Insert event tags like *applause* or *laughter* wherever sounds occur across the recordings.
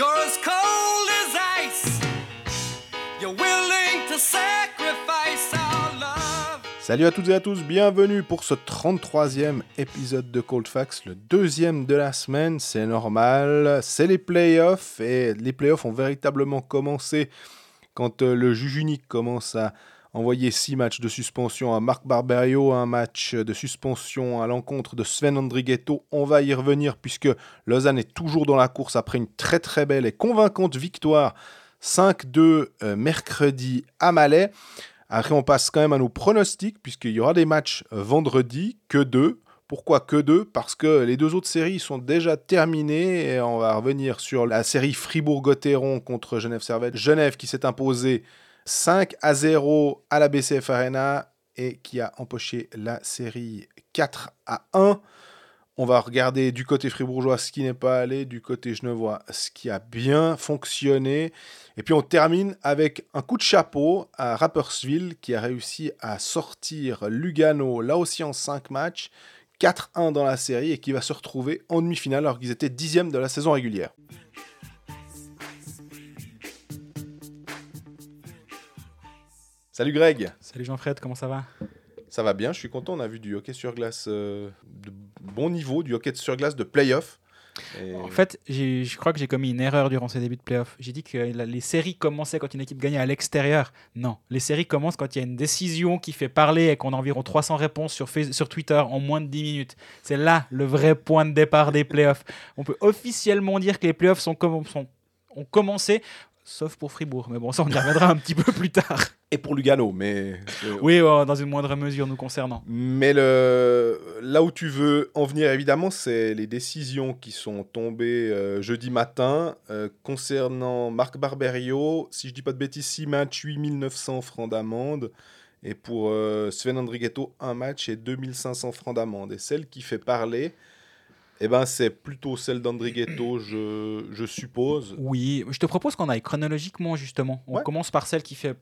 You're as cold as ice. You're willing to sacrifice our love. Salut à toutes et à tous, bienvenue pour ce 33e épisode de Cold Facts, le deuxième de la semaine, c'est normal, c'est les playoffs et les playoffs ont véritablement commencé quand euh, le juge unique commence à envoyer six matchs de suspension à Marc Barberio, un match de suspension à l'encontre de Sven Andrighetto. On va y revenir puisque Lausanne est toujours dans la course après une très très belle et convaincante victoire 5-2 euh, mercredi à Malais. Après, on passe quand même à nos pronostics, puisqu'il y aura des matchs euh, vendredi, que deux. Pourquoi que deux? Parce que les deux autres séries sont déjà terminées et on va revenir sur la série Fribourg-Gotteron contre Genève Servette. Genève qui s'est imposée 5 à 0 à la BCF Arena et qui a empoché la série 4 à 1. On va regarder du côté fribourgeois ce qui n'est pas allé, du côté genevois ce qui a bien fonctionné. Et puis on termine avec un coup de chapeau à Rapperswil qui a réussi à sortir Lugano là aussi en 5 matchs, 4-1 dans la série et qui va se retrouver en demi-finale alors qu'ils étaient dixièmes de la saison régulière. Salut Greg. Salut Jean-Fred, comment ça va? Ça va bien, je suis content. On a vu du hockey sur glace euh, de bon niveau, du hockey sur glace de playoff. Et- En fait, je crois que j'ai commis une erreur durant ces débuts de playoff. J'ai dit que la- les séries commençaient quand une équipe gagnait à l'extérieur. Non, les séries commencent quand il y a une décision qui fait parler et qu'on a environ 300 réponses sur, Twitter en moins de 10 minutes. C'est là le vrai point de départ des playoffs. On peut officiellement dire que les playoffs sont, comm- sont- ont commencé, sauf pour Fribourg. Mais bon, ça, on y reviendra un petit peu plus tard. et pour Lugano, mais Oui, euh, dans une moindre mesure nous concernant. Mais le... là où tu veux en venir, évidemment, c'est les décisions qui sont tombées euh, jeudi matin euh, concernant Marc Barberio. Si je dis pas de bêtises, 6 matchs, 8900 francs d'amende. Et pour euh, Sven Andrighetto, un match et 2500 francs d'amende. Et celle qui fait parler, eh ben, c'est plutôt celle d'Andrighetto, je, je suppose. Oui, je te propose qu'on aille chronologiquement justement. On Ouais. commence par celle qui fait.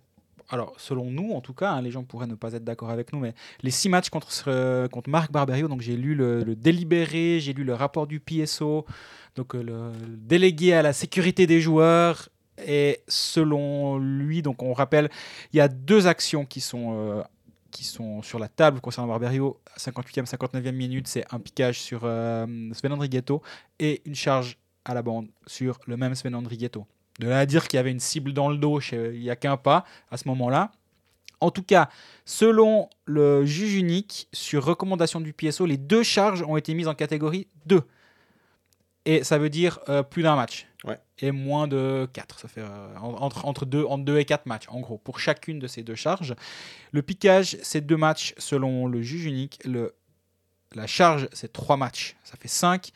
Alors, selon nous, en tout cas, hein, les gens pourraient ne pas être d'accord avec nous, mais les six matchs contre, contre Marc Barberio, donc j'ai lu le, le délibéré, j'ai lu le rapport du PSO, donc euh, le, le délégué à la sécurité des joueurs, et selon lui, donc on rappelle, il y a deux actions qui sont, euh, qui sont sur la table concernant Barberio. 58e, 59e minute, c'est un piquage sur euh, Sven Andrighetto et une charge à la bande sur le même Sven Andrighetto. De là à dire qu'il y avait une cible dans le dos, il n'y a qu'un pas à ce moment-là. En tout cas, selon le juge unique, sur recommandation du PSO, les deux charges ont été mises en catégorie 2. Et ça veut dire euh, plus d'un match. Ouais. Et moins de 4. Ça fait euh, en- entre, entre, deux, entre 2 et 4 matchs, en gros, pour chacune de ces deux charges. Le piquage, c'est deux matchs selon le juge unique. Le, la charge, c'est trois matchs. Ça fait 5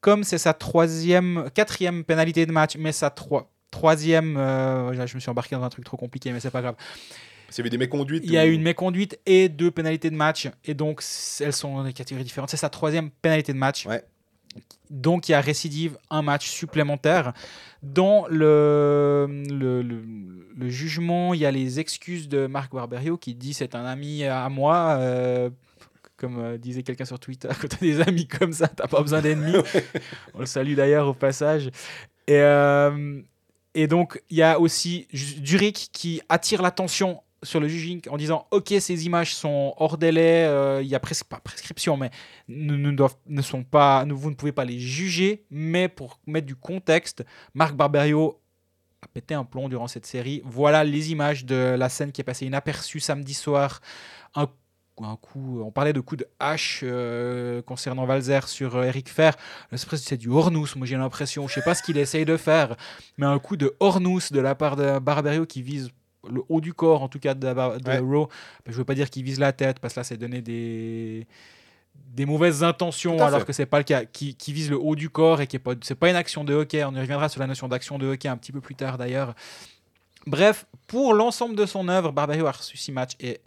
comme c'est sa troisième, quatrième pénalité de match, mais sa troi- troisième, euh, je me suis embarqué dans un truc trop compliqué, mais c'est pas grave. S'il y avait des méconduites. Il y a eu une méconduite et deux pénalités de match, et donc elles sont dans des catégories différentes. C'est sa troisième pénalité de match. Ouais. Donc il y a récidive, un match supplémentaire. Dans le, le, le- le jugement, il y a les excuses de Marc Barberio qui dit c'est un ami à moi. euh, comme euh, disait quelqu'un sur Twitter, *laughs* quand tu as des amis comme ça, t'as pas besoin d'ennemis. *laughs* On le salue d'ailleurs au passage. Et, euh, et donc, il y a aussi Zurich qui attire l'attention sur le juging en disant Ok, ces images sont hors délai, euh, il y a presque pas prescription, mais ne, sont pas, vous ne pouvez pas les juger. Mais pour mettre du contexte, Marc Barberio a pété un plomb durant cette série. Voilà les images de la scène qui est passée inaperçue samedi soir. Un coup, on parlait de coup de hache euh, concernant Valzer sur euh, Eric Fer. C'est du hornous, moi j'ai l'impression. Je sais pas ce qu'il essaye de faire, mais un coup de hornous de la part de Barberio qui vise le haut du corps, en tout cas de, de Ouais. Rowe. Je veux pas dire qu'il vise la tête, parce que là c'est donner des des mauvaises intentions alors que c'est pas le cas. Qui, qui vise le haut du corps et qui est pas c'est pas une action de hockey. On y reviendra sur la notion d'action de hockey un petit peu plus tard d'ailleurs. Bref pour l'ensemble de son œuvre Barberio a reçu 6 matchs et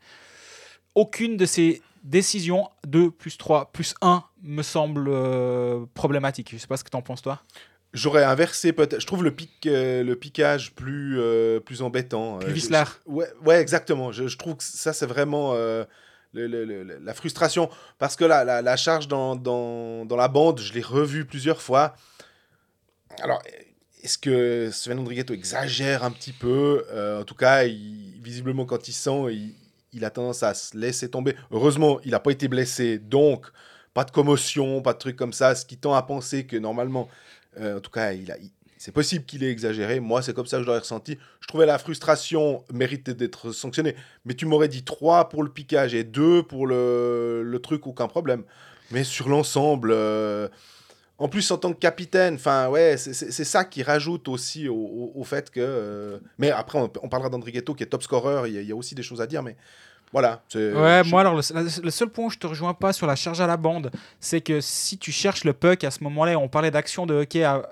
aucune de ces décisions 2 plus 3 plus 1 me semble euh, problématique. Je sais pas ce que t'en penses toi J'aurais inversé peut-être. Je trouve le, pic, euh, le piquage plus, euh, plus embêtant. Plus Euh, vicelard. je- je- ouais, ouais, exactement. Je, je trouve que ça, c'est vraiment euh, le- le- la frustration. Parce que la, la, la charge dans, dans, dans la bande, je l'ai revue plusieurs fois. Alors, est-ce que Sven Andrighetto exagère un petit peu? En tout cas, il- visiblement, quand il sent, il, il a tendance à se laisser tomber. Heureusement, il n'a pas été blessé, donc pas de commotion, pas de trucs comme ça, ce qui tend à penser que normalement, euh, en tout cas, il a, c'est possible qu'il ait exagéré. Moi, c'est comme ça que je l'aurais ressenti. Je trouvais la frustration méritait d'être sanctionnée. Mais tu m'aurais dit 3 pour le piquage et 2 pour le, truc, aucun problème. Mais sur l'ensemble, euh, en plus en tant que capitaine, enfin ouais, c'est- ça qui rajoute aussi au, fait que. euh, mais après, on, parlera d'Andrighetto qui est top scorer. Il y, y a aussi des choses à dire, mais voilà. c'est- Ouais, je- moi alors le, seul point où je te rejoins pas sur la charge à la bande, c'est que si tu cherches le puck à ce moment-là, on parlait d'action de hockey, à-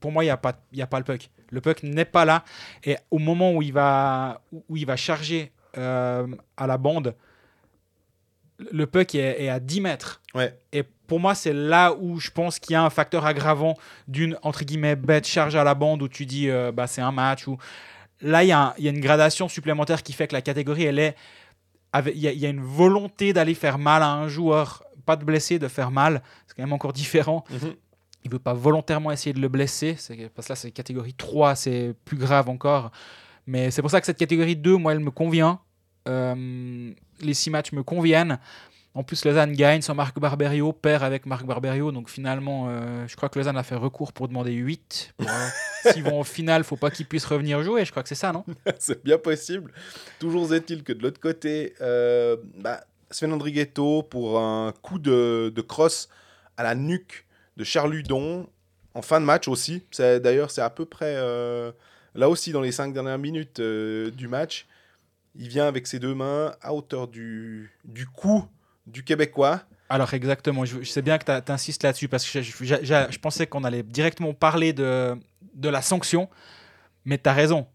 pour moi il n'y a, pas- y a pas le puck. Le puck n'est pas là. Et au moment où il va, où il va charger euh, à la bande, le puck est, est à 10 mètres. Ouais. Et pour moi, c'est là où je pense qu'il y a un facteur aggravant d'une, entre guillemets, bête charge à la bande où tu dis, euh, bah, c'est un match. Ou... Là, il y, y a une gradation supplémentaire qui fait que la catégorie, elle est il y, a- il y a une volonté d'aller faire mal à un joueur, pas de blesser, de faire mal. C'est quand même encore différent. Mhm. Il veut pas volontairement essayer de le blesser, c'est- parce que là, c'est catégorie 3, c'est plus grave encore. Mais c'est pour ça que cette catégorie 2, moi, elle me convient. Euh, les 6 matchs me conviennent. En plus, Lausanne gagne sans Marc Barberio, perd avec Marc Barberio. Donc finalement, euh, je crois que Lausanne a fait recours pour demander 8. Pour, euh, *laughs* S'ils vont au final, faut pas qu'ils puissent revenir jouer. Je crois que c'est ça, non? *laughs* C'est bien possible. Toujours est-il que de l'autre côté, euh, bah, Sven Andrighetto pour un coup de, de crosse à la nuque de Charludon en fin de match aussi. C'est- D'ailleurs, c'est à peu près là aussi dans les cinq dernières minutes du match. Il vient avec ses deux mains à hauteur du, du cou du Québécois. Alors exactement, je, sais bien que tu insistes là-dessus parce que je, pensais qu'on allait directement parler de, de la sanction, mais tu as raison.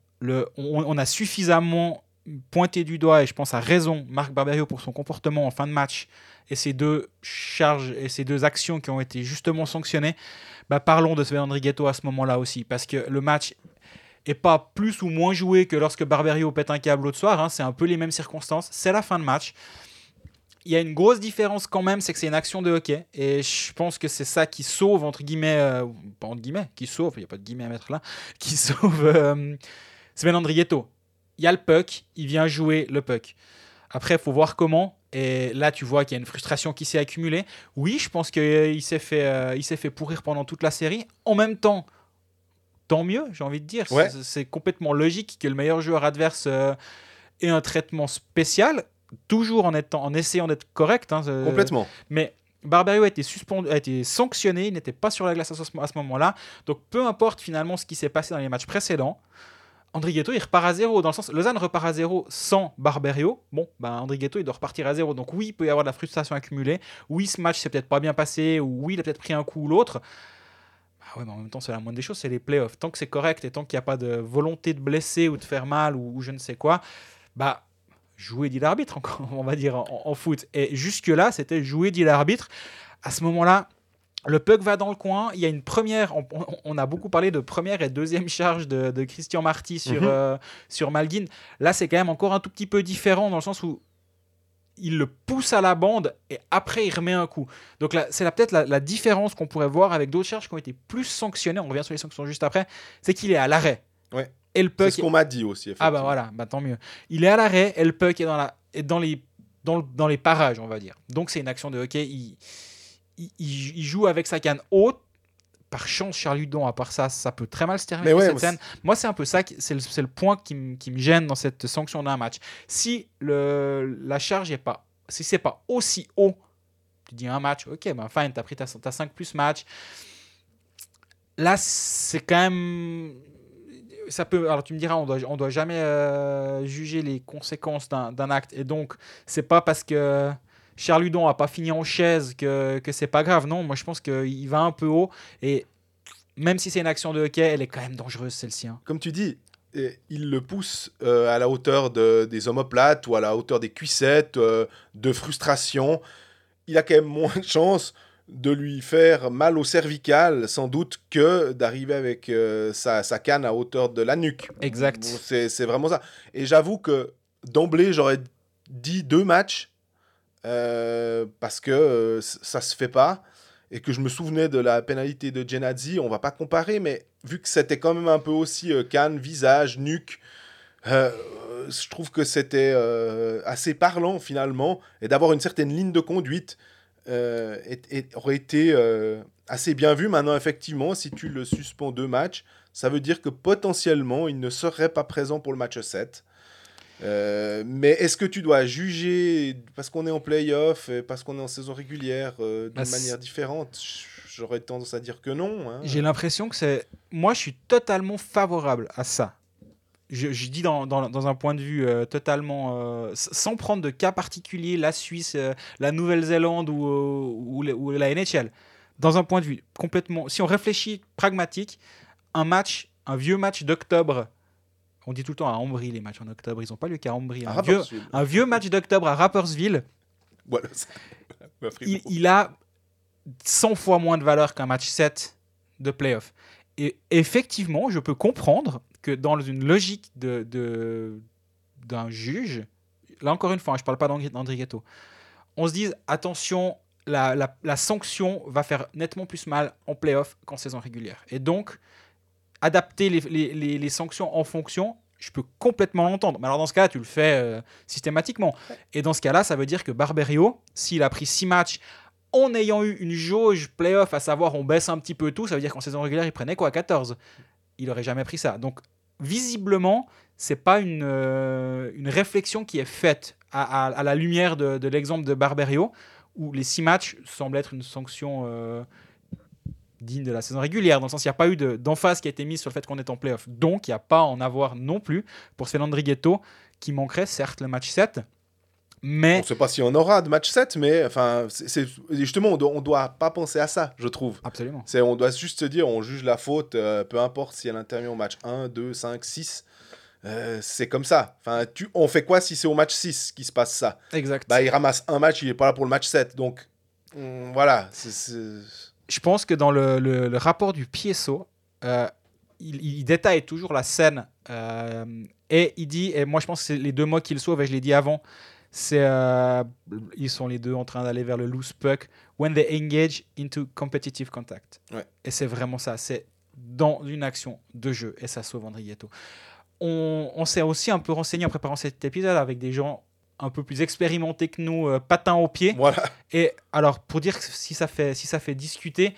On, a suffisamment pointé du doigt, et je pense à raison, Marc Barberio pour son comportement en fin de match et ces deux charges et ces deux actions qui ont été justement sanctionnées. Bah, parlons de Sven Andrighetto à ce moment-là aussi, parce que le match est pas plus ou moins joué que lorsque Barberio pète un câble l'autre soir. hein, c'est un peu les mêmes circonstances. C'est la fin de match il y a une grosse différence quand même, c'est que c'est une action de hockey. Et je pense que c'est ça qui sauve, entre guillemets, euh, pas entre guillemets, qui sauve, il n'y a pas de guillemets à mettre là, *laughs* qui sauve euh, Sven Andrietto. Il y a le puck, il vient jouer le puck. Après, il faut voir comment. Et là, tu vois qu'il y a une frustration qui s'est accumulée. Oui, je pense qu'il s'est fait, euh, il s'est fait pourrir pendant toute la série. En même temps, tant mieux, j'ai envie de dire. Ouais. C'est- C'est complètement logique que le meilleur joueur adverse euh, ait un traitement spécial, toujours en, étant, en essayant d'être correct. hein, euh, Complètement. mais Barberio a été, suspendu, a été sanctionné, il n'était pas sur la glace à ce, à ce moment-là. Donc peu importe finalement ce qui s'est passé dans les matchs précédents, André Ghetto il repart à zéro. Dans le sens, Lausanne repart à zéro sans Barberio. Bon, ben André Ghetto il doit repartir à zéro. Donc oui, il peut y avoir de la frustration accumulée. Oui, ce match s'est peut-être pas bien passé, ou oui, il a peut-être pris un coup ou l'autre. Bah ouais, mais en même temps, c'est la moindre des choses, c'est les playoffs. Tant que c'est correct et tant qu'il n'y a pas de volonté de blesser ou de faire mal ou, ou je ne sais quoi, bah jouer dit l'arbitre, *laughs* on va dire, en, en foot. Et jusque-là, c'était jouer dit l'arbitre. À ce moment-là, le puck va dans le coin. Il y a une première. On, a beaucoup parlé de première et deuxième charge de, de Christian Marty sur, Mhm. euh, sur Malguin. Là, c'est quand même encore un tout petit peu différent dans le sens où il le pousse à la bande et après il remet un coup. Donc là, c'est peut-être la, la différence qu'on pourrait voir avec d'autres charges qui ont été plus sanctionnées. On revient sur les sanctions juste après. C'est qu'il est à l'arrêt. Ouais. Et le C'est puck ce qu'on m'a dit aussi. ah bah voilà, bah tant mieux. Il est à l'arrêt et le puck est dans, la, est dans, les, dans, le- dans les parages, on va dire. Donc c'est une action de hockey. Il, il, il- il joue avec sa canne haute. Par chance, Charles Hudon, à part ça, ça peut très mal se terminer Mais ouais, cette moi, scène. Moi, c'est un peu ça, c'est le, c'est le point qui, me- qui gêne dans cette sanction d'un match. Si le, la charge est pas, si c'est pas aussi haut, tu dis un match, ok, ben fine, t'as pris ta, ta 5 plus match. Là, c'est quand même ça peut. Alors tu me diras, on doit, doit jamais euh, juger les conséquences d'un acte. Et donc, c'est pas parce que Charles Hudon a pas fini en chaise que, que c'est pas grave. Non, moi je pense qu'il va un peu haut. Et même si c'est une action de hockey, elle est quand même dangereuse celle-ci. hein. Comme tu dis, il le pousse euh, à la hauteur de- des omoplates ou à la hauteur des cuissettes, euh, de frustration. Il a quand même moins de chance de lui faire mal au cervical, sans doute, que d'arriver avec euh, sa, sa canne à hauteur de la nuque. Exact. C'est vraiment ça. Et j'avoue que d'emblée, j'aurais dit deux matchs, euh, parce que euh, ça se fait pas. et que je me souvenais de la pénalité de Genadzi, on va pas comparer, mais vu que c'était quand même un peu aussi euh, canne, visage, nuque, euh, je trouve que c'était euh, assez parlant finalement, et d'avoir une certaine ligne de conduite euh, aurait été euh, assez bien vu. Maintenant, effectivement, si tu le suspends deux matchs, ça veut dire que potentiellement, il ne serait pas présent pour le match 7. Euh, mais est-ce que tu dois juger parce qu'on est en playoff et parce qu'on est en saison régulière d'une Bah, manière différente? J'aurais tendance à dire que non. hein. J'ai l'impression que c'est. Moi, je suis totalement favorable à ça. Je, je dis dans, dans- dans un point de vue euh, totalement. euh, sans prendre de cas particulier, la Suisse, euh, la Nouvelle-Zélande ou, ou, la- ou la NHL. Dans un point de vue complètement. Si on réfléchit pragmatique, un match, un vieux match d'octobre. On dit tout le temps à Ambry les matchs en octobre, ils n'ont pas lieu qu'à Ambry. Ah, Un, vieux, un vieux match d'octobre à Rappersville, Voilà, *laughs* il, il a 100 fois moins de valeur qu'un match 7 de playoff. Et effectivement, je peux comprendre que dans une logique de, de- d'un juge, là encore une fois, hein, je ne parle pas d'Andri- d'Andrigetto, on se dise attention, la, la- la sanction va faire nettement plus mal en playoff qu'en saison régulière. Et donc, adapter les, les- les- les sanctions en fonction, je peux complètement l'entendre. Mais alors dans ce cas-là, tu le fais euh, systématiquement. Et dans ce cas-là, ça veut dire que Barberio, s'il a pris 6 matchs en ayant eu une jauge playoff, à savoir on baisse un petit peu tout, ça veut dire qu'en saison régulière, il prenait quoi 14 Il aurait jamais pris ça. Donc, visiblement, c'est pas une, euh, une réflexion qui est faite à, la lumière de, l'exemple de Barberio, où les 6 matchs semblent être une sanction euh, digne de la saison régulière, dans le sens qu'il n'y a pas eu de- d'emphase qui a été mise sur le fait qu'on est en playoff. Donc, il n'y a pas à en avoir non plus pour Sven Andrighetto, qui manquerait certes le match 7, mais On ne sait pas si on aura de match 7, mais enfin, c'est justement, on doit, on doit pas penser à ça, je trouve. absolument. C'est, on doit juste se dire, on juge la faute, euh, peu importe si elle intervient au match 1, 2, 5, 6. euh, c'est comme ça. Enfin, tu, on fait quoi si c'est au match 6 qui se passe ça? Exact. Bah, il ramasse un match, il est pas là pour le match 7. Donc, hum, voilà. je pense que dans le, le- le rapport du PSO, euh, il, il détaille toujours la scène euh, et il dit, et moi je pense que c'est les deux mots qu'il sauve, et je l'ai dit avant, c'est euh, ils sont les deux en train d'aller vers le loose puck when they engage into competitive contact. Ouais. Et c'est vraiment ça, c'est dans une action de jeu et ça sauve Andrietto. On, on s'est aussi un peu renseigné en préparant cet épisode avec des gens un peu plus expérimentés que nous, euh, patins aux pieds. Voilà. Et alors, pour dire si ça fait, si ça fait discuter,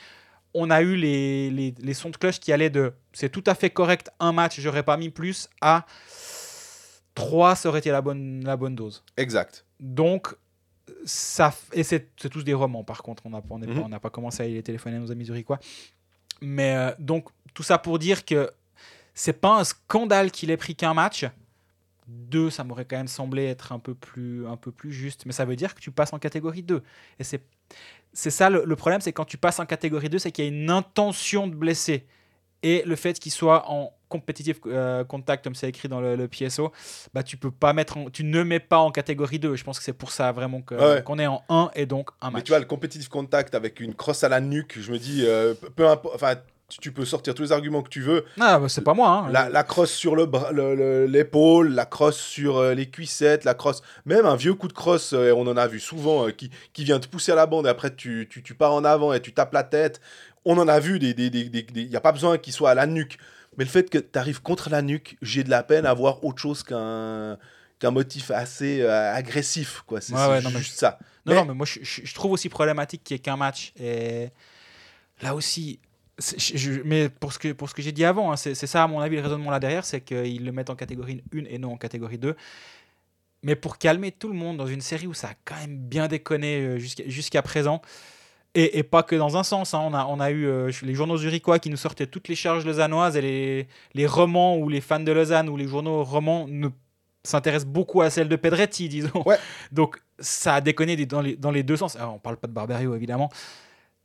on a eu les, les, les sons de cloche qui allaient de c'est tout à fait correct, un match, j'aurais pas mis plus, à 3, ça aurait été la bonne, la bonne dose. Exact. Donc, ça, et c'est tous des romans par contre, on n'a on pas- Mhm. pas commencé à aller téléphoner à nos amis zurichois. Mais euh, donc, tout ça pour dire que c'est pas un scandale qu'il ait pris qu'un match. Deux, ça m'aurait quand même semblé être un peu, plus, un peu plus juste. Mais ça veut dire que tu passes en catégorie 2. Et c'est c'est ça le, le problème, c'est quand tu passes en catégorie 2, c'est qu'il y a une intention de blesser. Et le fait qu'il soit en compétitif euh, contact, comme c'est écrit dans le, le PSO, bah, tu peux pas mettre en- tu ne mets pas en catégorie 2. Je pense que c'est pour ça vraiment Ouais. qu'on est en 1 et donc un Mais match. tu vois, le compétitif contact avec une crosse à la nuque, je me dis, euh, peu- importe. Enfin, tu, peux sortir tous les arguments que tu veux. Ah, bah, c'est pas moi. hein. La, la crosse sur l'épaule, la crosse sur euh, les cuissettes, la crosse. Même un vieux coup de crosse, euh, on en a vu souvent, euh, qui, qui vient te pousser à la bande et après tu, tu, tu pars en avant et tu tapes la tête. On en a vu, il des, des, des, des- y a pas besoin qu'il soit à la nuque. Mais le fait que tu arrives contre la nuque, j'ai de la peine à voir autre chose qu'un qu'un motif assez euh, agressif. quoi. C'est Ouais, c'est ouais, non, mais juste ça. Non, Mais- non, mais moi, je, je- je trouve aussi problématique qu'il n'y ait qu'un match. Et là aussi, je- mais pour ce que, pour ce que j'ai dit avant, hein, c'est ça, à mon avis, le raisonnement là derrière, c'est qu'ils le mettent en catégorie 1 et non en catégorie 2. Mais pour calmer tout le monde dans une série où ça a quand même bien déconné euh, jusqu'à jusqu'à présent, et, et pas que dans un sens, hein, on, a, on a eu euh, les journaux zurichois qui nous sortaient toutes les charges lausannoises et les, les romans ou les fans de Lausanne ou les journaux romans ne s'intéressent beaucoup à celle de Pedretti, *laughs* disons. Ouais. Donc ça a déconné dans les, dans les deux sens. Alors, on parle pas de Barberio, évidemment.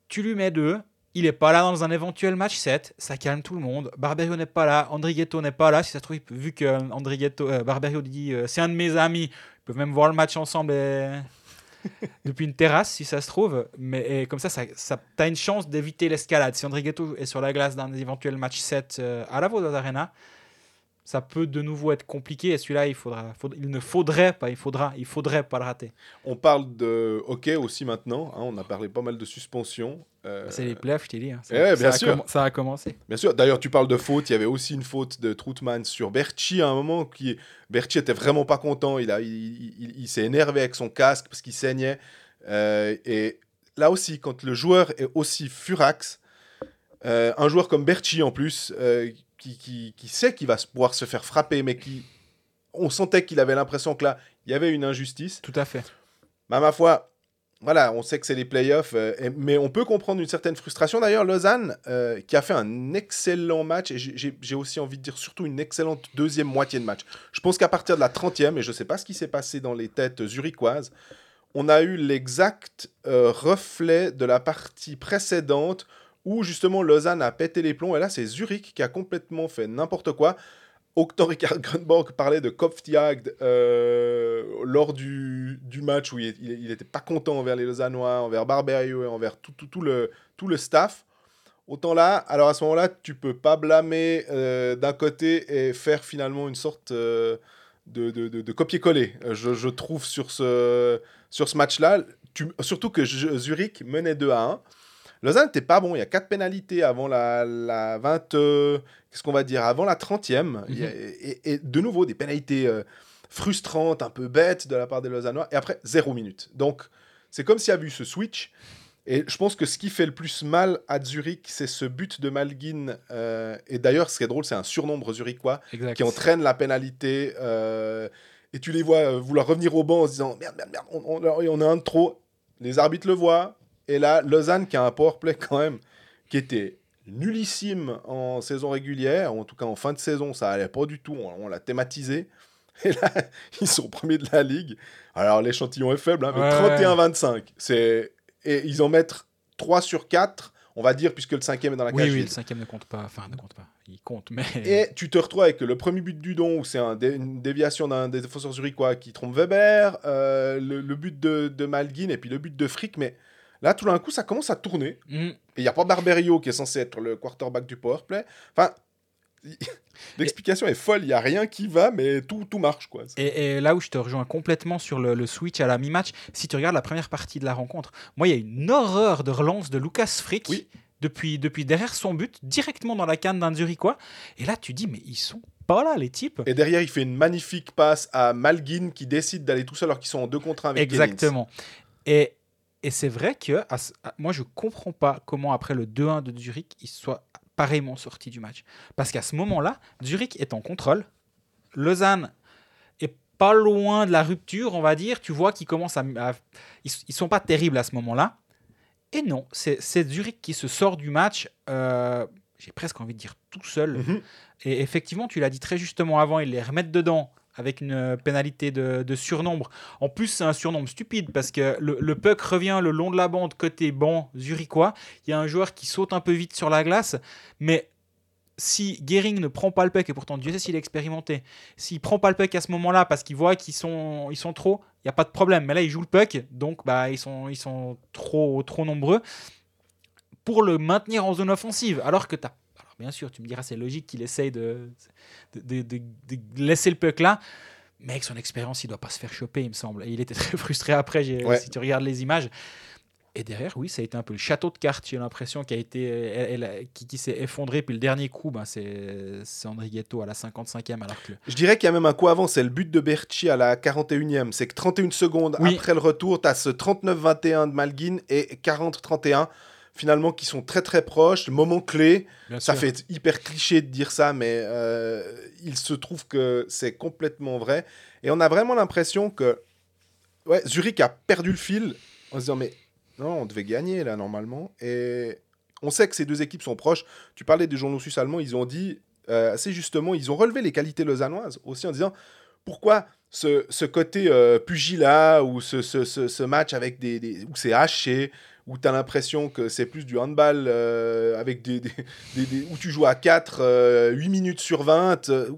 Tu lui mets deux, il est pas là dans un éventuel match 7, ça calme tout le monde. Barberio n'est pas là, Andrighetto n'est pas là. Si ça se trouve, vu que Andrighetto, euh, Barberio dit euh, c'est un de mes amis, ils peuvent même voir le match ensemble et- *laughs* depuis une terrasse, si ça se trouve. Mais comme ça, ça, tu as une chance d'éviter l'escalade. Si Andrighetto est sur la glace d'un éventuel match 7 euh, à la Vaudoise Arena, ça peut de nouveau être compliqué. Et celui-là, il, faudra, faudra- il ne faudrait pas, il faudra, il faudrait pas le rater. On parle de hockey aussi maintenant. hein, on a parlé pas mal de suspension. euh, C'est les playoffs, je t'ai dit. hein. Ça, eh ouais, bien a sûr. commen- ça a commencé. Bien sûr. D'ailleurs, tu parles de faute. Il y avait aussi une faute de Troutman sur Berchi à un moment. Qui... Berchi était vraiment pas content. Il, a... il, il- il s'est énervé avec son casque parce qu'il saignait. Euh, et là aussi, quand le joueur est aussi furax, euh, un joueur comme Berchi en plus, qui, qui, qui sait qu'il va pouvoir se faire frapper, mais qui. On sentait qu'il avait l'impression que là, il y avait une injustice. Tout à fait. Bah, ma foi, voilà, on sait que c'est les playoffs, euh, mais on peut comprendre une certaine frustration. D'ailleurs, Lausanne, euh, qui a fait un excellent match, et j'ai aussi envie de dire surtout une excellente deuxième moitié de match. Je pense qu'à partir de la 30e, et je ne sais pas ce qui s'est passé dans les têtes zurichoises, on a eu l'exact euh, reflet de la partie précédente où justement Lausanne a pété les plombs, et là c'est Zurich qui a complètement fait n'importe quoi. Octor Ricard *laughs* Grunborg parlait de Kopfjagd euh, lors du, match où il n'était pas content envers les Lausannois, envers Barberio et envers tout, le, tout le staff. Autant là, alors à ce moment-là, tu peux pas blâmer euh, d'un côté et faire finalement une sorte euh, de, de, copier-coller, euh, je, trouve, sur ce, sur ce match-là. Surtout que Zurich menait 2 à 1. Lausanne n'était pas bon. Il y a 4 pénalités avant la, la 20. euh, Qu'est-ce qu'on va dire Avant la 30e. Il y a- et, et de nouveau, des pénalités euh, frustrantes, un peu bêtes de la part des Lausannois. Et après, 0 minutes. Donc, c'est comme s'il y a eu ce switch. Et je pense que ce qui fait le plus mal à Zurich, c'est ce but de Malguin. euh, et d'ailleurs, ce qui est drôle, c'est un surnombre zurichois Exact. qui entraîne la pénalité. euh, et tu les vois vouloir revenir au banc en se disant merde, merde, merde, on, on- on a un de trop. Les arbitres le voient. Et là, Lausanne qui a un powerplay quand même qui était nullissime en saison régulière, ou en tout cas en fin de saison, ça allait pas du tout. On, on l'a thématisé. Et là, *laughs* ils sont premiers de la ligue. Alors l'échantillon est faible, hein, mais Ouais. 31-25. C'est et ils en mettent 3 sur 4, on va dire, puisque le cinquième est dans la Oui, cage oui, vide. le cinquième ne compte pas. Enfin, ne compte pas. Il compte, mais. Et tu te retrouves avec le premier but du don, où c'est un dé- une déviation d'un des défenseurs zurichois qui trompe Weber, euh, le, le but de, de Malguin et puis le but de Frick. Mais là, tout d'un coup, ça commence à tourner. Mm. Et il n'y a pas Barberio qui est censé être le quarterback du powerplay. Enfin, *laughs* l'explication est folle, il n'y a rien qui va, mais tout, tout marche. quoi. Et, et là où je te rejoins complètement sur le, le switch à la mi-match, si tu regardes la première partie de la rencontre, moi, il y a une horreur de relance de Lucas Frick Oui. depuis, depuis derrière son but, directement dans la canne d'un Zurichois. Et là, tu dis, mais ils sont pas là, les types. Et derrière, il fait une magnifique passe à Malguin qui décide d'aller tout seul alors qu'ils sont en deux contre un avec. Exactement. Et, et c'est vrai que à ce- à- moi, je comprends pas comment, après le 2-1 de Zurich, ils soient pareillement sortis du match. Parce qu'à ce moment-là, Zurich est en contrôle. Lausanne est pas loin de la rupture, on va dire. Tu vois qu'ils commencent à. à- ils, ils sont pas terribles à ce moment-là. Et non, c'est c'est Zurich qui se sort du match. euh, J'ai presque envie de dire tout seul. Mhm. Et effectivement, tu l'as dit très justement avant, ils les remettent dedans avec une euh, pénalité de, de surnombre. En plus, c'est un surnombre stupide parce que le, puck revient le long de la bande côté banc zurichois. Il y a un joueur qui saute un peu vite sur la glace, mais si Gehring ne prend pas le puck, et pourtant Dieu sait s'il est expérimenté, s'il prend pas le puck à ce moment-là parce qu'il voit qu'ils sont, ils sont trop, il n'y a pas de problème. Mais là, il joue le puck, donc bah, ils, sont, ils sont trop, trop nombreux pour le maintenir en zone offensive. Alors que tu as. Bien sûr, tu me diras, c'est logique qu'il essaye de, de, de- de- de laisser le puck là. Mais avec son expérience, il doit pas se faire choper, il me semble. Et il était très *laughs* frustré après, Ouais. si tu regardes les images. Et derrière, oui, ça a été un peu le château de cartes, j'ai l'impression, qui, a été, elle- elle- qui, qui s'est effondré. Puis le dernier coup, ben, c'est c'est André Ghetto à la 55e. Alors que Je dirais qu'il y a même un coup avant, c'est le but de Berchi à la 41e. C'est que 31 secondes Oui. après le retour, tu as ce 39-21 de Malguin et 40-31 finalement qui sont très très proches. Moment clé, bien ça sûr, fait hyper cliché de dire ça, mais euh, il se trouve que c'est complètement vrai. Et on a vraiment l'impression que ouais, Zurich a perdu le fil en se disant mais non, on devait gagner là normalement. Et on sait que ces deux équipes sont proches. Tu parlais des journaux suisses allemands, ils ont dit euh, assez justement, ils ont relevé les qualités lausannoises aussi en disant pourquoi ce, ce côté euh, pugilat ou ce, ce, ce, ce match avec des, des- où c'est haché, où tu as l'impression que c'est plus du handball euh, avec des, des- des- où tu joues à 4, 8 minutes sur 20. euh,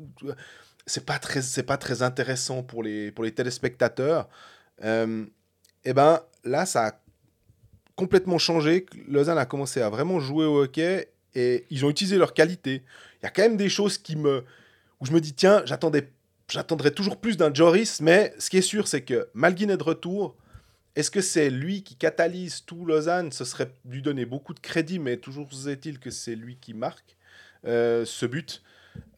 c'est pas très c'est pas très intéressant pour les pour les téléspectateurs. Euh, et ben là ça a complètement changé. Lausanne a commencé à vraiment jouer au hockey et ils ont utilisé leurs qualités. Il y a quand même des choses qui me où où je me dis, tiens, j'attendais, j'attendrais toujours plus d'un Joris, mais ce qui est sûr, c'est que Malguin est de retour. Est-ce que c'est lui qui catalyse tout Lausanne? Ce serait lui donner beaucoup de crédit, mais toujours est-il que c'est lui qui marque euh, ce but.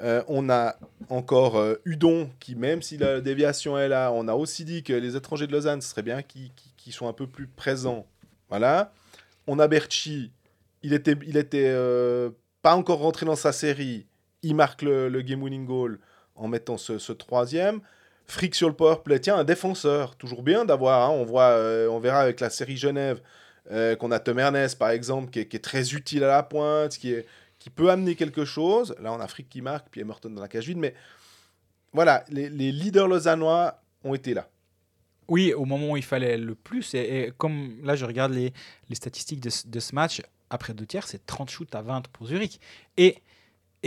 Euh, on a encore euh, Udon, qui même si la déviation est là, on a aussi dit que les étrangers de Lausanne, ce serait bien qu'ils soient un peu plus présents. Voilà. On a Berchi, il était, il était euh, pas encore rentré dans sa série. Il marque le, game winning goal en mettant ce troisième. Frick sur le power play, tiens, un défenseur, toujours bien d'avoir. hein, on, voit, euh, on verra avec la série Genève euh, qu'on a Tom Ernest, par exemple, qui est, très utile à la pointe, qui, peut amener quelque chose. Là, on a Frick qui marque, puis Emerton dans la cage vide. Mais voilà, les, leaders lausannois ont été là. Oui, au moment où il fallait le plus. Et, comme là, je regarde les, statistiques de, ce- match, après deux tiers, c'est 30 shoots à 20 pour Zurich. Et,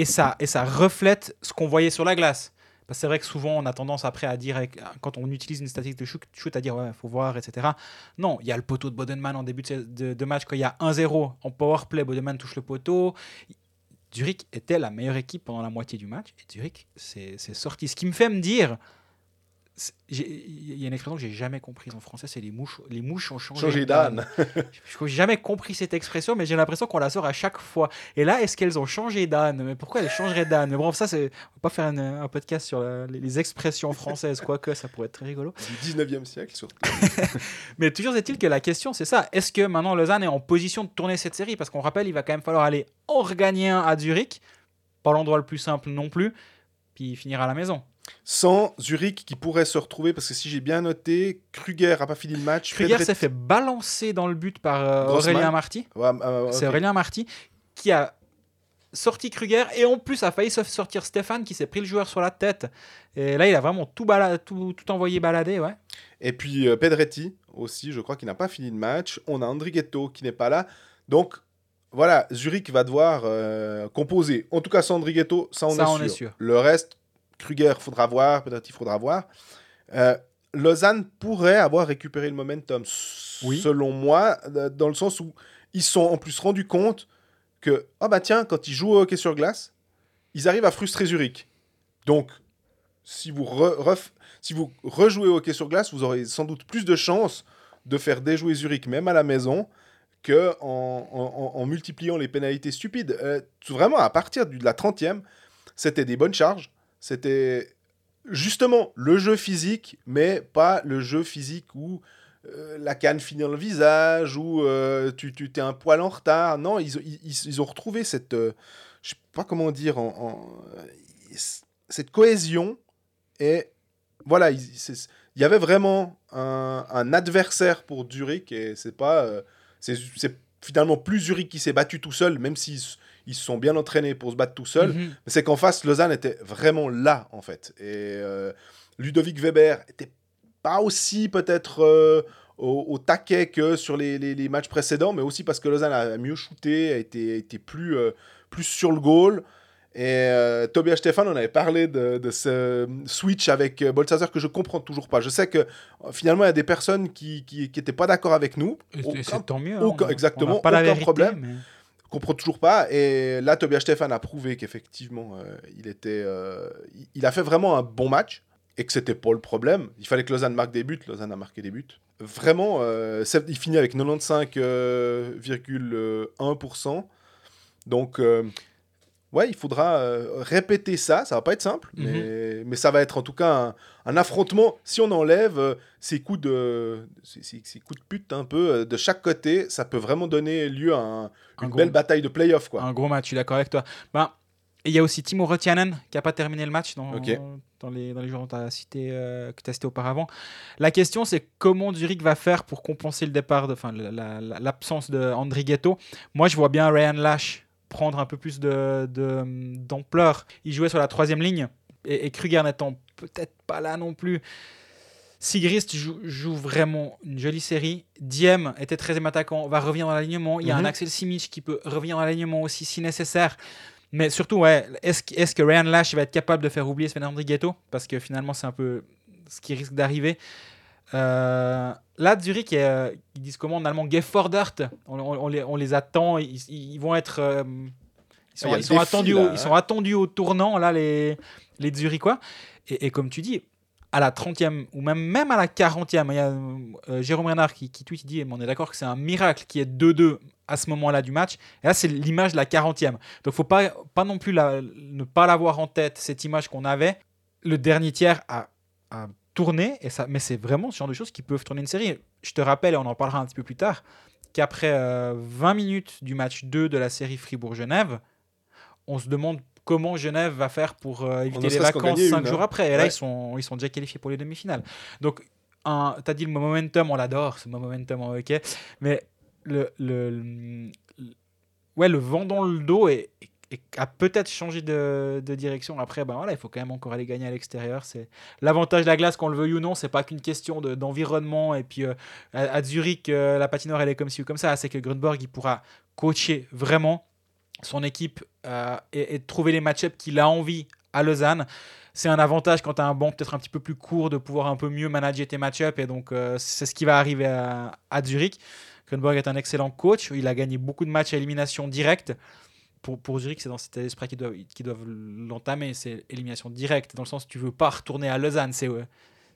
ça, et ça reflète ce qu'on voyait sur la glace. C'est vrai que souvent, on a tendance après à dire, quand on utilise une statistique de shoot, à dire, ouais, faut voir, etc. Non, il y a le poteau de Bodenman en début de, match, quand il y a 1-0 en power play, Bodenman touche le poteau. Zurich était la meilleure équipe pendant la moitié du match. Et Zurich, c'est sorti. Ce qui me fait me dire, il y a une expression que j'ai jamais comprise en français, c'est les mouches. Les mouches ont changé, Changer d'âne. *laughs* Je n'ai jamais compris cette expression, mais j'ai l'impression qu'on la sort à chaque fois. Et là, est-ce qu'elles ont changé d'âne? Mais pourquoi elles changeraient d'âne? Mais bon, ça, c'est. On va pas faire un podcast sur la- les, les expressions françaises, quoique ça pourrait être très rigolo. Du 19e siècle, surtout. *laughs* Mais toujours est-il que la question, c'est ça. Est-ce que maintenant Lausanne est en position de tourner cette série? Parce qu'on rappelle, il va quand même falloir aller en regagner un à Zurich. Pas l'endroit le plus simple non plus. Puis finir à la maison. Sans Zurich qui pourrait se retrouver, parce que si j'ai bien noté, Kruger a pas fini le match. Kruger Pedret- s'est fait balancer dans le but par euh. Aurélien Marty. Ouais, euh. C'est Aurélien Marty qui a sorti Kruger et en plus a failli se sortir Stéphane qui s'est pris le joueur sur la tête. Et là, il a vraiment tout, tout, tout envoyé balader. Ouais. Et puis euh, Pedretti aussi, je crois qu'il n'a pas fini le match. On a Andrighetto qui n'est pas là. Donc voilà, Zurich va devoir euh, composer. En tout cas, sans Andrighetto, ça on, Ça, est, on sûr. est sûr. Le reste, Kruger faudra voir, Pedretti faudra voir. Euh, Lausanne pourrait avoir récupéré le momentum, Oui. selon moi, euh, dans le sens où ils se sont en plus rendus compte que, ah bah tiens, quand ils jouent au hockey sur glace, ils arrivent à frustrer Zurich. Donc, si vous, re- ref- si vous rejouez au hockey sur glace, vous aurez sans doute plus de chances de faire déjouer Zurich, même à la maison, que en, multipliant les pénalités stupides. Euh, vraiment, à partir de la 30e, c'était des bonnes charges. C'était justement le jeu physique, mais pas le jeu physique où euh, la canne finit dans le visage, où euh, tu, tu t'es un poil en retard. Non, ils, ont retrouvé cette... je sais pas comment dire... Cette cohésion et voilà, il, y avait vraiment un, adversaire pour Zurich et c'est pas, c'est, finalement plus Zurich qui s'est battu tout seul, même s'ils ils se sont bien entraînés pour se battre tout seul. Mhm. C'est qu'en face, Lausanne était vraiment là en fait. Et euh, Ludovic Weber était pas aussi peut-être euh, au, au taquet que sur les, les- les matchs précédents, mais aussi parce que Lausanne a mieux shooté, a été, a été plus, euh, plus sur le goal. Et euh, Tobias Stefan, on avait parlé de, de ce switch avec euh, Bolsazer que je comprends toujours pas. Je sais que euh, finalement, il y a des personnes qui n'étaient pas d'accord avec nous. Aucun- c'est tant mieux. aucun- on exactement, on pas aucun vérité, problème. mais- comprend toujours pas. Et là, Tobias Stefan a prouvé qu'effectivement, euh, il était, il- a fait vraiment un bon match et que c'était pas le problème. Il fallait que Lausanne marque des buts. Lausanne a marqué des buts. Vraiment, il finit avec 95,1%. Donc, ouais, il faudra euh, répéter ça. Ça va pas être simple, Mhm. mais, mais ça va être en tout cas un, un affrontement. Si on enlève euh, ces coups de, ces, ces- ces coups de pute un peu euh, de chaque côté, ça peut vraiment donner lieu à un- Un une gros- belle bataille de playoff, quoi. Un gros match, je suis d'accord avec toi. Ben, il y a aussi Timo Rotianen qui n'a pas terminé le match dans, dans, les, dans les joueurs as cité, que tu as cité auparavant. La question, c'est comment Zurich va faire pour compenser le départ, de- enfin la- la- la- l'absence de Ghetto. Moi, je vois bien Ryan Lash prendre un peu plus de- de- d'ampleur. Il jouait sur la troisième ligne et, et Kruger n'étant peut-être pas là non plus. Sigrist joue, joue vraiment une jolie série. Diem était 13e attaquant, va revenir dans l'alignement. Il y a Mhm. un Axel Simic qui peut revenir dans l'alignement aussi si nécessaire. Mais surtout, ouais, est-ce que- est-ce que Ryan Lash va être capable de faire oublier Sven Andrighetto Parce que finalement, c'est un peu ce qui risque d'arriver. Euh, là, Zurich, euh, ils disent comment en allemand? Gefordert. On, on- on les, on les attend. Ils, ils vont être. euh, ils sont, Il y a ils le sont défi, attendus, là, au, hein. ils sont attendus au tournant, là, les, les Zurichois. Et, et comme tu dis, à la 30e ou même, même à la 40e, il y a euh, Jérôme Renard qui, qui tweet, il dit, on est d'accord que c'est un miracle qui est 2-2 à ce moment-là du match. Et là, c'est l'image de la 40e. Donc, faut pas, pas non plus la- ne pas l'avoir en tête, cette image qu'on avait. Le dernier tiers a, a tourné, et ça, mais c'est vraiment ce genre de choses qui peuvent tourner une série. Je te rappelle, et on en parlera un petit peu plus tard, qu'après euh, 20 minutes du match 2 de la série Fribourg-Genève, on se demande comment Genève va faire pour euh, éviter les vacances gagner 5 une, jours hein. après. Et là, Ouais. ils sont, ils sont déjà qualifiés pour les demi-finales. Donc, tu as dit le momentum, on l'adore, ce momentum en hockey, mais le, le, le- ouais, le vent dans le dos est, est- a peut-être changé de, direction. Après, ben voilà, il faut quand même encore aller gagner à l'extérieur. C'est l'avantage de la glace, qu'on le veuille ou non, c'est pas qu'une question de- d'environnement. et puis euh, à, Zurich, euh, la patinoire elle est comme ci ou comme ça. C'est que Grunberg il pourra coacher vraiment son équipe euh, et, trouver les match-ups qu'il a envie à Lausanne. C'est un avantage quand tu as un banc peut-être un petit peu plus court de pouvoir un peu mieux manager tes match-ups. Et donc, c'est ce qui va arriver à, à Zurich. Grunberg est un excellent coach. Il a gagné beaucoup de matchs à élimination directe. Pour, pour Zurich, c'est dans cet esprit qu'ils doivent, qu'ils doivent l'entamer. C'est élimination directe. Dans le sens où tu veux pas retourner à Lausanne. C'est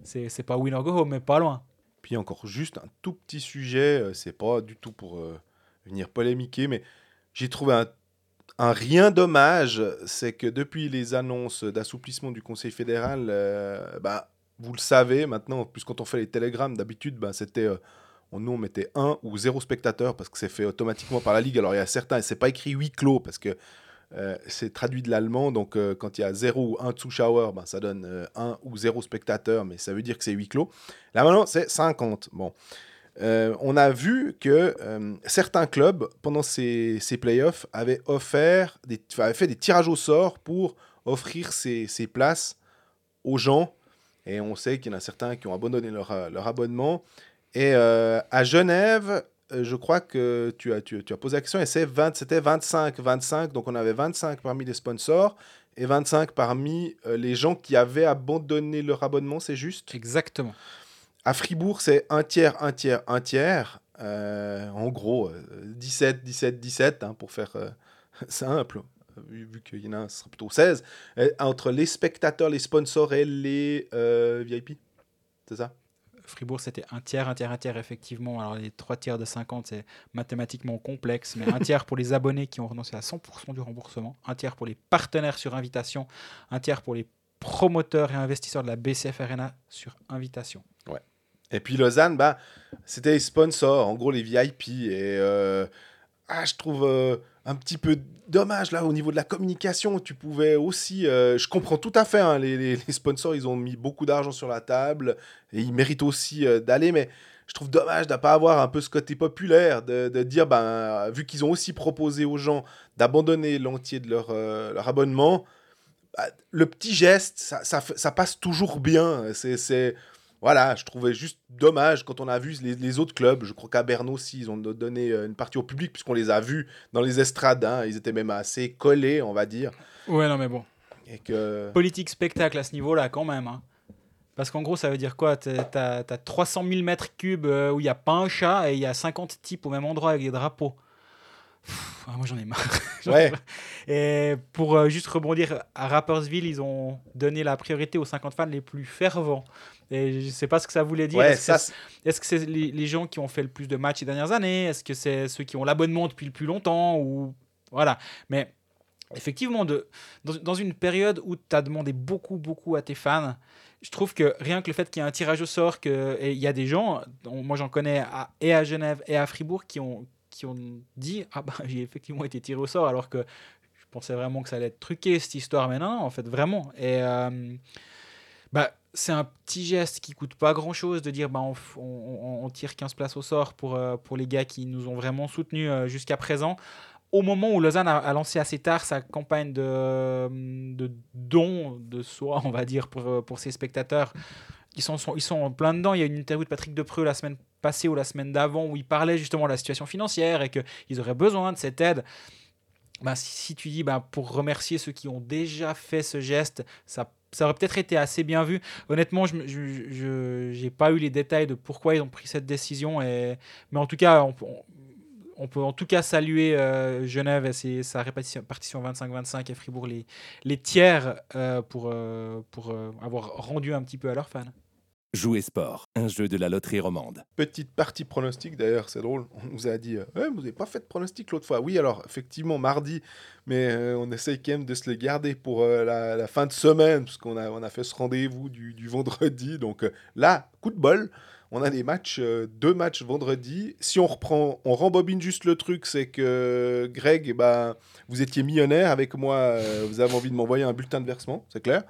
c'est pas win or go home, mais pas loin. Puis encore juste un tout petit sujet, euh, c'est pas du tout pour euh, venir polémiquer, mais j'ai trouvé un, un rien dommage, c'est que depuis les annonces d'assouplissement du Conseil fédéral, euh, bah, vous le savez maintenant, plus quand on fait les télégrammes, d'habitude, bah, c'était... euh, on, nous, on mettait 1 ou 0 spectateurs parce que c'est fait automatiquement par la Ligue. Alors, il y a certains, c'est pas écrit huis clos parce que euh, c'est traduit de l'allemand. Donc, euh, quand il y a 0 ou 1 Zuschauer, ben, ça donne 1 ou 0 spectateurs, mais ça veut dire que c'est huis clos. Là, maintenant, c'est 50. Bon. Euh, on a vu que euh, certains clubs, pendant ces, ces playoffs, avaient, offert avaient fait des tirages au sort pour offrir ces, ces places aux gens. Et on sait qu'il y en a certains qui ont abandonné leur, euh, leur abonnement. Et euh, à Genève, euh, je crois que tu as, tu, tu as posé la question, et c'est 20 c'était 25-25. Donc on avait 25 parmi les sponsors et 25 parmi euh, les gens qui avaient abandonné leur abonnement, c'est juste? Exactement. à Fribourg, c'est un tiers, un tiers, un tiers. Euh, en gros, euh, 17, 17, 17, hein, pour faire euh, *laughs* simple, vu, vu qu'il y en a un, ce sera plutôt 16. Euh, entre les spectateurs, les sponsors et les euh, VIP. C'est ça? Fribourg, c'était un tiers, un tiers, un tiers, effectivement. Alors, les trois tiers de 50, c'est mathématiquement complexe, mais un *laughs* tiers pour les abonnés qui ont renoncé à 100% du remboursement, un tiers pour les partenaires sur invitation, un tiers pour les promoteurs et investisseurs de la BCF Arena sur invitation. Et puis Lausanne, bah, c'était les sponsors, en gros les VIP. Et euh, ah, je trouve euh, un petit peu dommage là au niveau de la communication. Tu pouvais aussi, euh, je comprends tout à fait, hein, les, les- sponsors, ils ont mis beaucoup d'argent sur la table et ils méritent aussi euh, d'aller, mais je trouve dommage de ne pas avoir un peu ce côté populaire, de, de dire, ben, vu qu'ils ont aussi proposé aux gens d'abandonner l'entier de leur, euh, leur abonnement, bah, le petit geste, ça, ça, ça passe toujours bien. C'est- voilà, je trouvais juste dommage quand on a vu les, les autres clubs. Je crois qu'à Berne aussi, ils ont do- donné euh, une partie au public, puisqu'on les a vus dans les estrades. hein. Ils étaient même assez collés, on va dire. Ouais, non, mais bon. Et que... Politique spectacle à ce niveau-là, quand même. hein. Parce qu'en gros, ça veut dire quoi? T'as as 300 000 mètres cubes euh, où il n'y a pas un chat et il y a 50 types au même endroit avec des drapeaux. Pff, ah, moi, j'en ai marre. *laughs* Ouais. Et pour euh, juste rebondir, à Rappersville, ils ont donné la priorité aux 50 fans les plus fervents. Et je sais pas ce que ça voulait dire. Ouais, Est-ce que c'est- les, les gens qui ont fait le plus de matchs ces dernières années? Est-ce que c'est ceux qui ont l'abonnement depuis le plus longtemps ou Voilà. Mais effectivement, de, dans, dans une période où tu as demandé beaucoup, beaucoup à tes fans, je trouve que rien que le fait qu'il y ait un tirage au sort, il y a des gens, moi j'en connais à- et à Genève et à Fribourg, qui ont, qui ont dit Ah bah j'ai effectivement été tiré au sort, alors que je pensais vraiment que ça allait être truqué cette histoire, mais non, non, en fait, vraiment. Et. euh, bah, c'est un petit geste qui coûte pas grand chose de dire bah, on, tire 15 places au sort pour, euh, pour les gars qui nous ont vraiment soutenus euh, jusqu'à présent. Au moment où Lausanne a, lancé assez tard sa campagne de, de don de soi, on va dire, pour, euh, pour ses spectateurs, ils sont, sont- ils sont en plein dedans. Il y a une interview de Patrick Depreux la semaine passée ou la semaine d'avant où il parlait justement de la situation financière et qu'ils auraient besoin de cette aide. Bah, si, tu dis bah, pour remercier ceux qui ont déjà fait ce geste, ça, ça aurait peut-être été assez bien vu. Honnêtement, je n'ai pas eu les détails de pourquoi ils ont pris cette décision. Et, mais en tout cas, on- peut en tout cas saluer euh, Genève et sa répartition partition 25-25 et Fribourg les, les tiers euh, pour, euh, pour avoir rendu un petit peu à leurs fans. Jouer sport, un jeu de la loterie romande. Petite partie pronostic d'ailleurs, c'est drôle. On nous a dit, euh, Ouais, vous n'avez pas fait de pronostic l'autre fois. Oui, alors effectivement, mardi, mais euh, on essaye quand même de se les garder pour euh, la, fin de semaine, parce qu'on a, on a fait ce rendez-vous du, vendredi. Donc là, coup de bol, on a des matchs, deux matchs vendredi. Si on reprend, on rembobine juste le truc, c'est que Greg, eh ben, vous étiez millionnaire avec moi, vous avez envie de m'envoyer un bulletin de versement, c'est clair.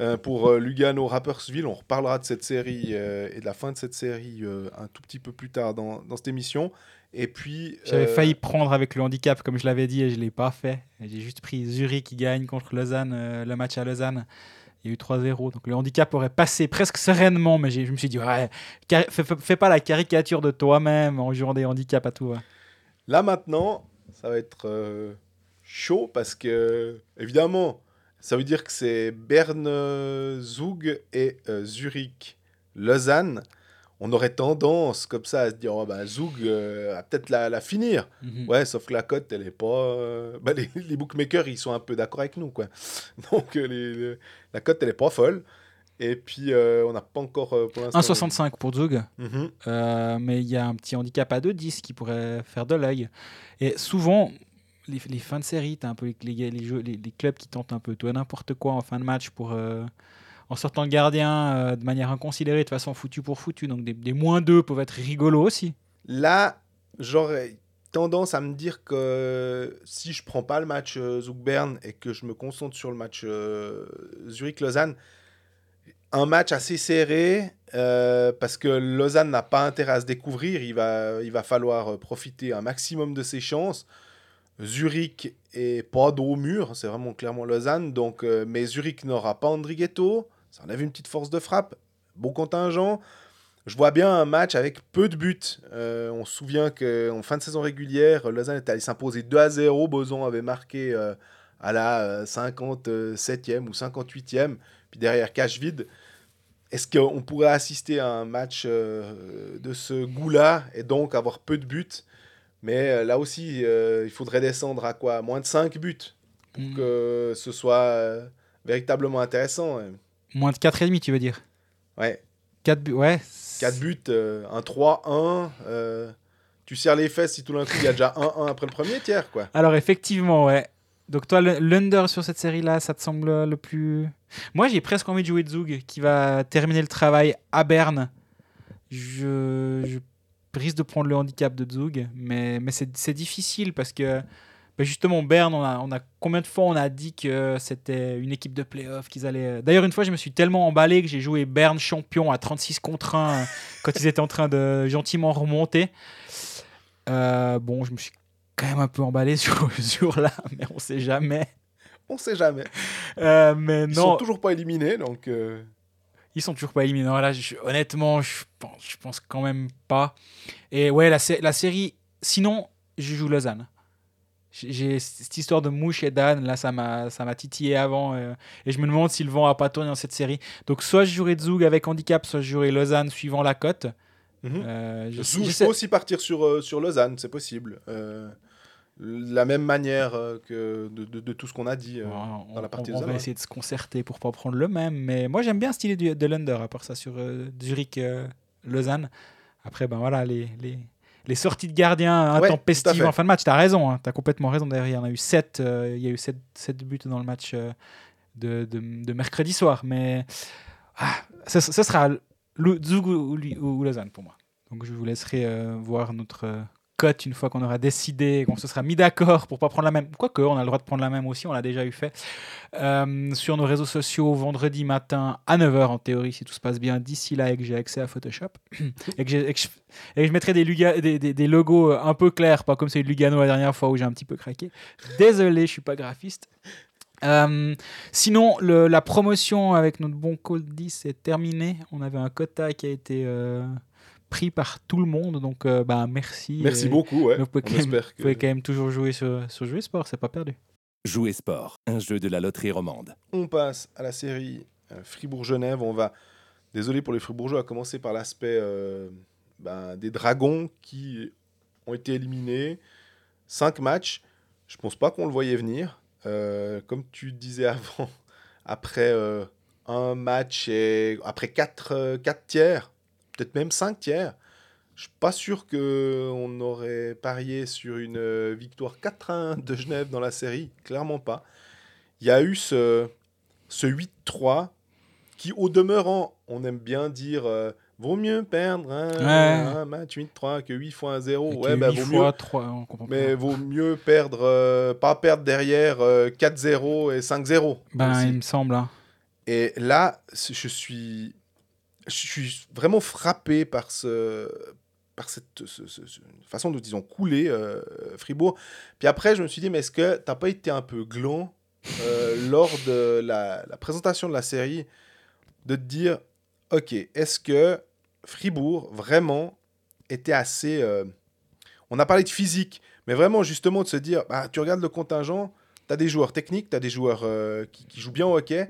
Euh, pour euh, Lugano Rappersville, on reparlera de cette série euh, et de la fin de cette série un tout petit peu plus tard dans, dans cette émission. Et puis. J'avais failli prendre avec le handicap, comme je l'avais dit, et je ne l'ai pas fait. J'ai juste pris Zurich qui gagne contre Lausanne, le match à Lausanne. Il y a eu 3-0. Donc le handicap aurait passé presque sereinement, mais je me suis dit, ouais, fais, pas la caricature de toi-même en jouant des handicaps à tout. ouais. Là maintenant, ça va être chaud parce que, évidemment, ça veut dire que c'est Berne, Zug et euh, Zurich, Lausanne. On aurait tendance, comme ça, à se dire, oh, bah, Zug euh, va peut-être la, la finir. Mhm. Ouais, sauf que la cote, elle est pas. euh, bah, les, les bookmakers, ils sont un peu d'accord avec nous, quoi. *laughs* Donc, euh, les- les- la cote, elle est pas folle. Et puis, on n'a pas encore pour l'instant. 1,65 pour Zug. Mhm. Mais il y a un petit handicap à 2,10 qui pourrait faire de l'œil. Et souvent, les, fins de série, tu as un peu les, les, clubs qui tentent un peu tout n'importe quoi en fin de match pour, euh, en sortant le gardien euh, de manière inconsidérée, de façon foutu pour foutu. Donc des, moins 2 peuvent être rigolos aussi. Là, j'aurais tendance à me dire que si je prends pas le match euh, et que je me concentre sur le match euh, Zurich-Lausanne, un match assez serré parce que Lausanne n'a pas intérêt à se découvrir. Il va, il va falloir profiter un maximum de ses chances. Zurich est pas dos au mur, c'est vraiment clairement Lausanne. Donc, euh, mais Zurich n'aura pas Andrighetto. Ça enlève une petite force de frappe. Bon contingent. Je vois bien un match avec peu de buts. Euh, on se souvient qu'en fin de saison régulière, Lausanne est allé s'imposer 2 à 0. Boson avait marqué euh, à la euh, 57e ou 58e. Puis derrière, cache vide. Est-ce qu'on pourrait assister à un match de ce goût-là et donc avoir peu de buts? Mais euh, là aussi, euh, il faudrait descendre à quoi? Moins de 5 buts pour Mm. que ce soit euh, véritablement intéressant. Moins de 4,5, tu veux dire? Ouais. 4 buts, ouais. 4 buts, euh, un 3-1. euh, tu serres les fesses si tout d'un coup il y a déjà 1-1 après le premier tiers, quoi. Alors effectivement, ouais. Donc toi, l'under sur cette série-là, ça te semble le plus... Moi, j'ai presque envie de jouer Zug, qui va terminer le travail à Berne. Je, je risque de prendre le handicap de Zug, mais, mais c'est difficile parce que bah, justement, Berne, on a, on a combien de fois on a dit que c'était une équipe de playoff, qu'ils allaient... D'ailleurs, une fois, je me suis tellement emballé que j'ai joué Berne champion à 36 contre 1 *laughs* quand ils étaient en train de gentiment remonter. Euh, bon, je me suis quand même un peu emballé sur *laughs* sur là, mais on sait jamais. On sait jamais. Euh, mais Ils non, sont toujours pas éliminés, donc. euh, ils sont toujours pas éliminés. Non, là, je- honnêtement, je pense, je pense quand même pas. Et ouais, la, sé- la série. Sinon, je joue Lausanne. J'ai cette histoire de mouche et d'âne, là, ça m'a titillé avant. euh, et je me demande si le vent a pas tourné dans cette série. Donc, soit je jouerai Zug avec handicap, soit je jouerai Lausanne suivant la cote. Euh, je, Zou- je je sais- peux aussi partir sur, euh, sur Lausanne, c'est possible. Euh, la même manière euh, que de, de- de tout ce qu'on a dit. euh, on, dans la partie on- de on va essayer de se concerter pour pas prendre le même. Mais moi, j'aime bien style du, de l'under, à part ça, sur euh, Zurich, euh, Lausanne. Après, ben voilà, les, les, les sorties de gardiens Ouais, intempestives en fin de match. Tu as raison, tu as complètement raison. D'ailleurs, il y en a eu 7, il y a eu 7, buts dans le match de, de, de mercredi soir. Mais ah, ce, ce sera Zug ou, ou- ou Lausanne pour moi. Donc, je vous laisserai voir notre. Euh, une fois qu'on aura décidé, qu'on se sera mis d'accord pour pas prendre la même. Quoique, on a le droit de prendre la même aussi, on l'a déjà eu fait. Euh, sur nos réseaux sociaux, vendredi matin à 9h en théorie, si tout se passe bien, d'ici là et que j'ai accès à Photoshop. *clears throat* et, que je, mettrai des, logos un peu clairs, pas comme celui de Lugano la dernière fois où j'ai un petit peu craqué. Désolé, je suis pas graphiste. Euh, sinon, la promotion avec notre bon Cold 10 est terminée. On avait un quota qui a été euh, pris par tout le monde, donc euh, bah, merci. Merci Et beaucoup, ouais. vous pouvez quand même- espère Vous que... pouvez quand même toujours jouer sur, sur Jouer Sport, c'est pas perdu. Jouer sport, un jeu de la loterie romande. On passe à la série euh, Fribourg-Genève. On va, désolé pour les Fribourgeois, à commencer par l'aspect euh, ben, des Dragons qui ont été éliminés. 5 matchs. Je pense pas qu'on le voyait venir. Euh, comme tu disais *laughs* avant, après euh, un match et après 4 tiers, peut-être même 5 tiers, je suis pas sûr qu'on aurait parié sur une euh, victoire 4-1 de Genève dans la série. Clairement pas. Il y a eu ce, ce 8-3 qui, au demeurant, on aime bien dire euh, vaut mieux perdre un, Ouais. un match 8-3 que 8 fois un 0. Et Ouais, que bah, vaut fois mieux, trois, on comprend pas. mais vaut mieux perdre, euh, pas perdre derrière euh, 4-0 et 5-0. Ben, aussi. il me semble. hein. Et là, je suis, je suis vraiment frappé par ce, par cette ce- ce- ce- façon dont ils ont coulé euh, Fribourg. Puis après, je me suis dit, mais est-ce que t'as pas été un peu gland euh, *laughs* lors de la, présentation de la série de te dire, ok, est-ce que Fribourg vraiment était assez, euh, on a parlé de physique, mais vraiment justement de se dire, bah, tu regardes le contingent, tu as des joueurs techniques, tu as des joueurs euh, qui jouent bien au hockey.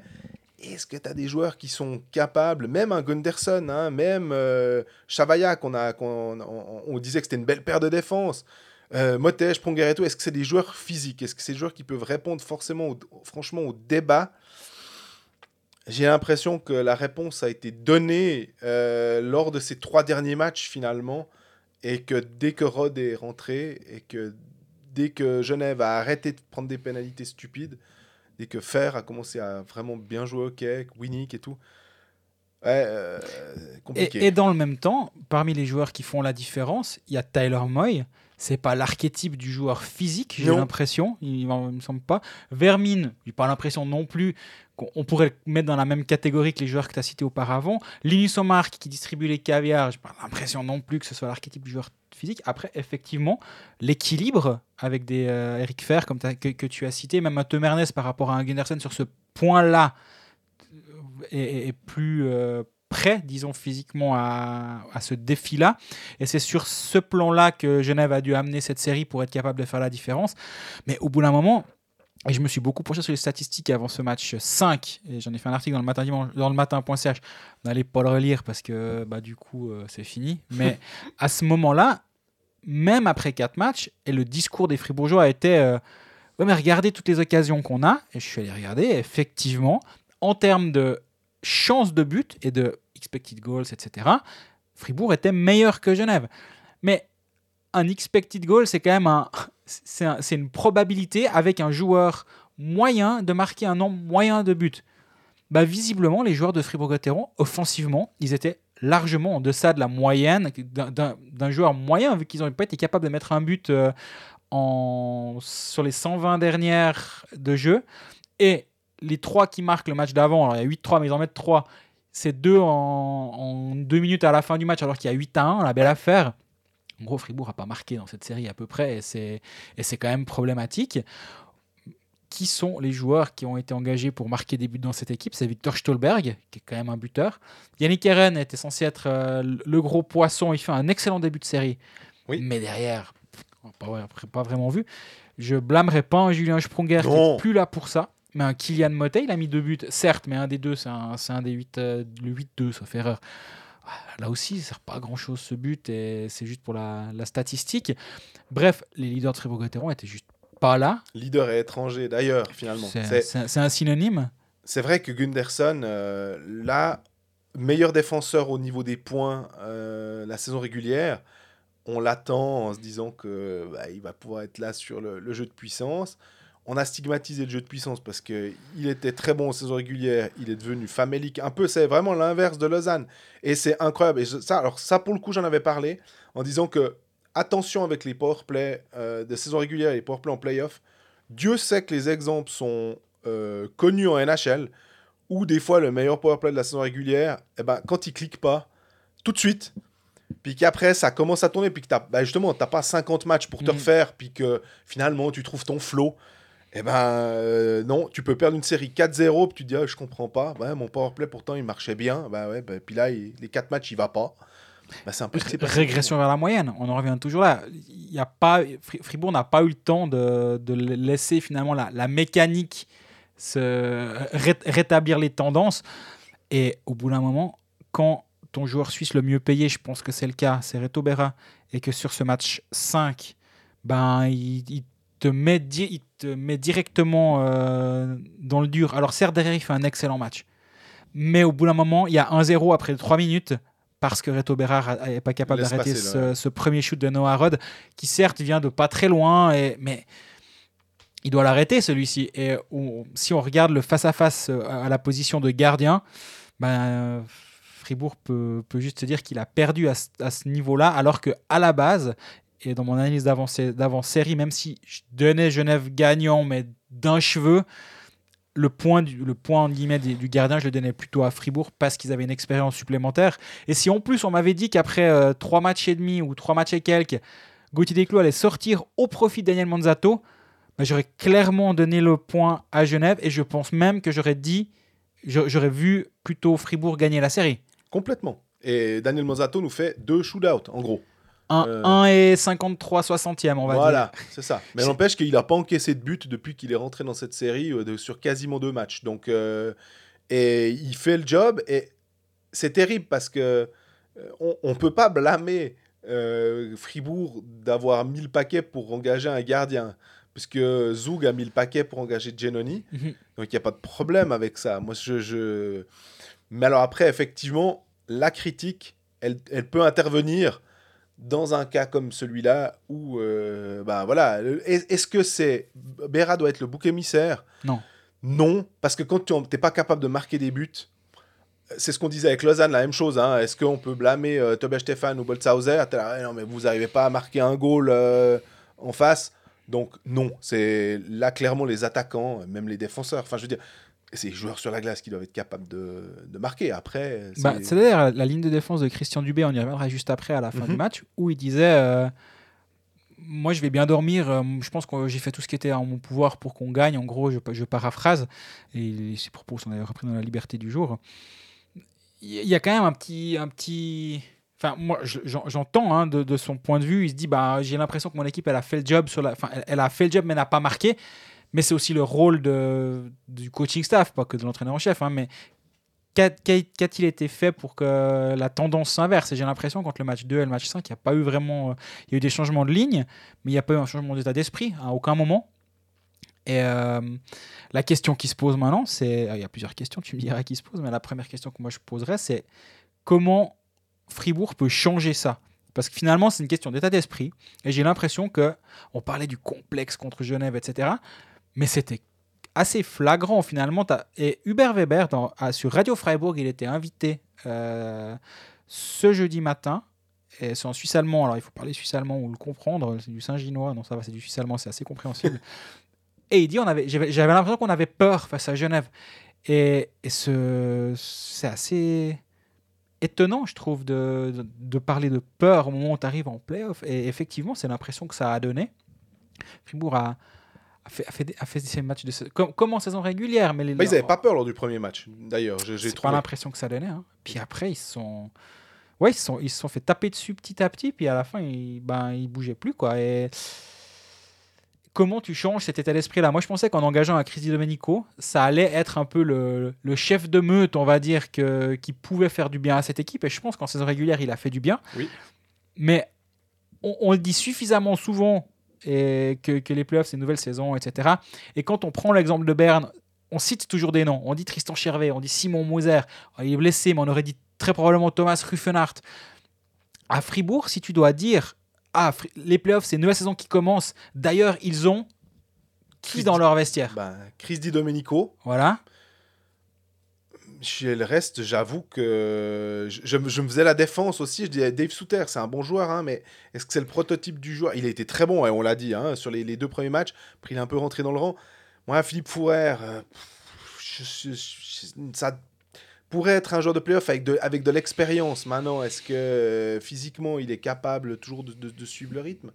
Est-ce que tu as des joueurs qui sont capables, même un Gunderson, hein, même euh, Chavaya, qu'on a, on, on disait que c'était une belle paire de défense, euh, Motej, Pronger et tout, est-ce que c'est des joueurs physiques? Est-ce que c'est des joueurs qui peuvent répondre forcément, au- franchement, au débat? J'ai l'impression que la réponse a été donnée euh, lors de ces trois derniers matchs finalement, et que dès que Rod est rentré, et que dès que Genève a arrêté de prendre des pénalités stupides, dès que Fer a commencé à vraiment bien jouer au hockey, Winnick et tout, ouais, euh, compliqué. Et, et dans le même temps, parmi les joueurs qui font la différence, il y a Tyler Moy. C'est pas l'archétype du joueur physique, j'ai l'impression. Il, il me semble pas. Vermine, j'ai pas l'impression non plus qu'on on pourrait le mettre dans la même catégorie que les joueurs que tu as cités auparavant. Linus Omar qui distribue les caviars, j'ai pas l'impression non plus que ce soit l'archétype du joueur physique. Après, effectivement, l'équilibre avec des euh, Eric Fer comme que, que tu as cité, même un Tom Ernest par rapport à un Gunderson sur ce point-là euh, est, est- est plus euh, prêt, disons physiquement, à, à ce défi-là. Et c'est sur ce plan-là que Genève a dû amener cette série pour être capable de faire la différence. Mais au bout d'un moment, et je me suis beaucoup penché sur les statistiques avant ce match 5, et j'en ai fait un article dans le matin dans le matin.ch. N'allez pas le relire parce que bah, du coup, euh, c'est fini. Mais *laughs* à ce moment-là, même après 4 matchs, et le discours des Fribourgeois était euh, Ouais, mais regardez toutes les occasions qu'on a. Et je suis allé regarder, et effectivement, en termes de chance de but et de expected goals, etc., Fribourg était meilleur que Genève. Mais un expected goal, c'est quand même un, c'est un- c'est une probabilité avec un joueur moyen de marquer un nombre moyen de buts. Bah, visiblement, les joueurs de Fribourg-Gotteron, offensivement, ils étaient largement en deçà de la moyenne d'un joueur moyen, vu qu'ils n'ont pas été capables de mettre un but euh, en, sur les 120 dernières de jeu. Et les trois qui marquent le match d'avant, alors il y a 8-3, mais ils en mettent 3. C'est deux en, en deux minutes à la fin du match, alors qu'il y a 8 à 1, la belle affaire. En gros, Fribourg n'a pas marqué dans cette série à peu près, et c'est quand même problématique. Qui sont les joueurs qui ont été engagés pour marquer des buts dans cette équipe? C'est Victor Stolberg, qui est quand même un buteur. Yannick Eren était censé être euh, le gros poisson, il fait un excellent début de série. Oui. Mais derrière, pas, pas vraiment vu. Je blâmerai pas Julien Sprunger qui Non. est plus là pour ça. Mais un Kylian Motet, il a mis deux buts, certes, mais un des deux, c'est un, des 8, le 8-2, sauf erreur. Ah, Là aussi, ça sert pas à grand chose ce but et c'est juste pour la, la statistique. Bref, les leaders de Fribourg-Gotteron étaient juste pas là. Leader et étranger d'ailleurs, finalement. C'est un synonyme. C'est vrai que Gunderson, euh, là, meilleur défenseur au niveau des points euh, la saison régulière, on l'attend en se disant que bah, il va pouvoir être là sur le, le jeu de puissance. On a stigmatisé le jeu de puissance parce que il était très bon en saison régulière, il est devenu famélique. Un peu, c'est vraiment l'inverse de Lausanne. Et c'est incroyable. Et ça, alors ça, pour le coup, j'en avais parlé en disant que attention avec les powerplay euh, de saison régulière et les powerplay en playoff. Dieu sait que les exemples sont euh, connus en NHL où des fois le meilleur powerplay de la saison régulière, eh ben, quand il clique pas, tout de suite, puis qu'après ça commence à tourner, puis que t'as, bah, justement, t'as pas 50 matchs pour te Mhm. refaire, puis que finalement tu trouves ton flow, eh ben euh, non, tu peux perdre une série 4-0, puis tu te dis, ah, je comprends pas, ouais, mon powerplay pourtant il marchait bien, bah ouais, bah, puis là, les 4 matchs il va pas. Bah, c'est un peu. Régression vers la moyenne, on en revient toujours là. Y a pas, Fri- Fribourg n'a pas eu le temps de, de laisser finalement la, la mécanique se ré- rétablir les tendances. Et au bout d'un moment, quand ton joueur suisse le mieux payé, je pense que c'est le cas, c'est Reto Berra, et que sur ce match 5, ben, il te met, di- il te met directement euh, dans le dur. Alors certes, derrière, il fait un excellent match. Mais au bout d'un moment, il y a 1-0 après 3 minutes parce que Reto Berard n'est pas capable d'arrêter ce, premier shoot de Noah Rod, qui certes vient de pas très loin, et, mais il doit l'arrêter celui-ci. Et on- si on regarde le face-à-face euh, à la position de gardien, ben, Fribourg peut, peut juste se dire qu'il a perdu à, ce- à ce niveau-là, alors que à la base, et dans mon analyse d'avant- d'avant-série, même si je donnais Genève gagnant, mais d'un cheveu, le point, du, le point en guillemets, du gardien, je le donnais plutôt à Fribourg parce qu'ils avaient une expérience supplémentaire. Et si en plus on m'avait dit qu'après euh, trois matchs et demi ou trois matchs et quelques, Gauthier Desclos allait sortir au profit de Daniel Manzato, bah, j'aurais clairement donné le point à Genève et je pense même que j'aurais dit, j'a- j'aurais vu plutôt Fribourg gagner la série. Complètement. Et Daniel Mozato nous fait deux shootouts, en gros. 1 Euh. et 53 60e, on va voilà, c'est ça. Mais n'empêche qu'il n'a pas encaissé de but depuis qu'il est rentré dans cette série euh, de- sur quasiment deux matchs. Donc, euh, et il fait le job. Et c'est terrible parce que euh, on ne peut pas blâmer Fribourg d'avoir mis le paquet pour engager un gardien. Puisque Zoug a mis le paquet pour engager Genoni. Mhm. Donc il n'y a pas de problème avec ça. Moi, je, je... Mais alors après, effectivement, la critique, elle, elle peut intervenir dans un cas comme celui-là où, euh, ben voilà, est- est-ce que c'est Béra doit être le bouc émissaire? Non. Non, parce que quand tu n'es pas capable de marquer des buts, c'est ce qu'on disait avec Lausanne, la même chose. Hein. Est-ce qu'on peut blâmer euh, Tobias Stefan ou là, Ah Non, mais vous n'arrivez pas à marquer un goal euh, en face. Donc non, c'est là clairement les attaquants, même les défenseurs. Enfin, je veux dire, c'est les joueurs sur la glace qui doivent être capables de, de marquer. Après, c'est- Bah, d'ailleurs la, ligne de défense de Christian Dubé, on y reviendra juste après à la fin Mhm. du match, où il disait euh, Moi je vais bien dormir, euh, je pense que j'ai fait tout ce qui était en mon pouvoir pour qu'on gagne. En gros, je, je paraphrase, et ses propos sont d'ailleurs repris dans la liberté du jour. Il y, a quand même un petit. Un petit... Enfin, moi, je- j'en- j'entends hein, de, de son point de vue, il se dit bah, J'ai l'impression que mon équipe, elle a fait le job, sur la... enfin, elle, elle a fait le job, mais n'a pas marqué. Mais c'est aussi le rôle du coaching staff, pas que de l'entraîneur en chef. hein, mais qu'a- qu'a- qu'a-t-il été fait pour que la tendance s'inverse? Et j'ai l'impression qu'entre le match 2 et le match 5, il n'y a pas eu vraiment. euh, Il y a eu des changements de ligne, mais il n'y a pas eu un changement d'état d'esprit à aucun moment. Et euh, la question qui se pose maintenant, c'est. ah, Il y a plusieurs questions, tu me diras qui se pose, mais la première question que moi je poserais, c'est comment Fribourg peut changer ça? Parce que finalement, c'est une question d'état d'esprit. Et j'ai l'impression que. On parlait du complexe contre Genève, etc. Mais c'était assez flagrant finalement. Et Hubert Weber, dans- à- sur Radio Freiburg, il était invité euh, ce jeudi matin. Et c'est en suisse allemand, alors il faut parler suisse allemand ou le comprendre. C'est du Saint-Ginois, non, ça va, c'est du suisse allemand, c'est assez compréhensible. *laughs* et il dit on avait, j'avais, j'avais l'impression qu'on avait peur face à Genève. Et, et ce, c'est assez étonnant, je trouve, de, de, de parler de peur au moment où tu arrives en playoff. Et effectivement, c'est l'impression que ça a donné. Fribourg a, a fait, a fait, des- a fait ces matchs de sa- comme, comme en saison régulière, mais les, Bah, ils n'avaient pas peur lors du premier match, d'ailleurs. J'ai pas l'impression que ça donnait. hein. Puis après, ils se sont, ouais, ils se sont, ils sont fait taper dessus petit à petit. Puis à la fin, ils, ben, ils bougeaient plus quoi. Et comment tu changes cet état d'esprit là? Moi, je pensais qu'en engageant un Chris Di Domenico, ça allait être un peu le, le chef de meute, on va dire, que, qui pouvait faire du bien à cette équipe. Et je pense qu'en saison régulière, il a fait du bien. Oui. Mais on, on le dit suffisamment souvent et que, que les playoffs, c'est une nouvelle saison, etc. Et quand on prend l'exemple de Berne, on cite toujours des noms. On dit Tristan Chervet, on dit Simon Moser. Oh, Il est blessé, mais on aurait dit très probablement Thomas Ruffenhardt. À Fribourg, si tu dois dire Ah, les playoffs, c'est une nouvelle saison qui commence. D'ailleurs, ils ont qui Chris dans leur vestiaire? Bah, Chris Di Domenico. Voilà. Chez le reste, j'avoue que je, je me- je me faisais la défense aussi. Je disais Dave Souter, c'est un bon joueur, hein, mais est-ce que c'est le prototype du joueur? Il a été très bon, et on l'a dit, hein, sur les, les deux premiers matchs. Après, il est un peu rentré dans le rang. Moi, Philippe Fourer, euh, ça pourrait être un joueur de playoff avec de, avec de l'expérience. Maintenant, est-ce que euh, physiquement, il est capable toujours de, de- de suivre le rythme?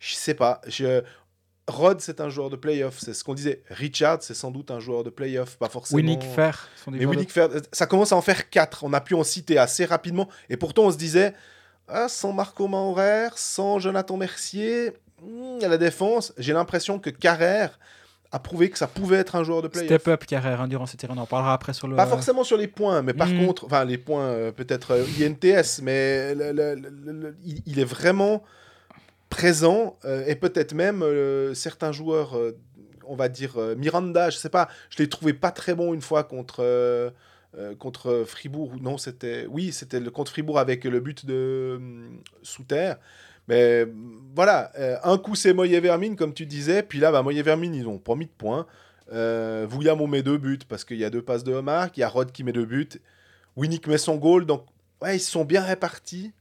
Je sais pas. Je, Rod, c'est un joueur de playoff, c'est ce qu'on disait. Richard, c'est sans doute un joueur de playoff, pas forcément. Winnick sont des Mais Winnick ça commence à en faire 4. On a pu en citer assez rapidement. Et pourtant, on se disait, ah, sans Marco Maurer, sans Jonathan Mercier, hmm, à la défense, j'ai l'impression que Carrère a prouvé que ça pouvait être un joueur de playoff. Step up carrière hein, durant cette série, on en parlera après sur le. Pas forcément sur les points, mais par Mm. contre, enfin les points euh, peut-être euh, INTS, mais le- le- le- le- il, il est vraiment présent euh, et peut-être même euh, certains joueurs, euh, on va dire Miranda, je sais pas, je l'ai trouvé pas très bon une fois contre contre Fribourg. ou Non, c'était oui, c'était le contre Fribourg avec le but de sous terre. Mais voilà, un coup c'est Moye Vermine comme tu disais, puis là bah, Moye Vermine ils ont pas mis de points. Euh, Vouillamo met deux buts parce qu'il y a deux passes de Omar, il y a Rod qui met deux buts, Winnick met son goal, donc ouais, ils sont bien répartis.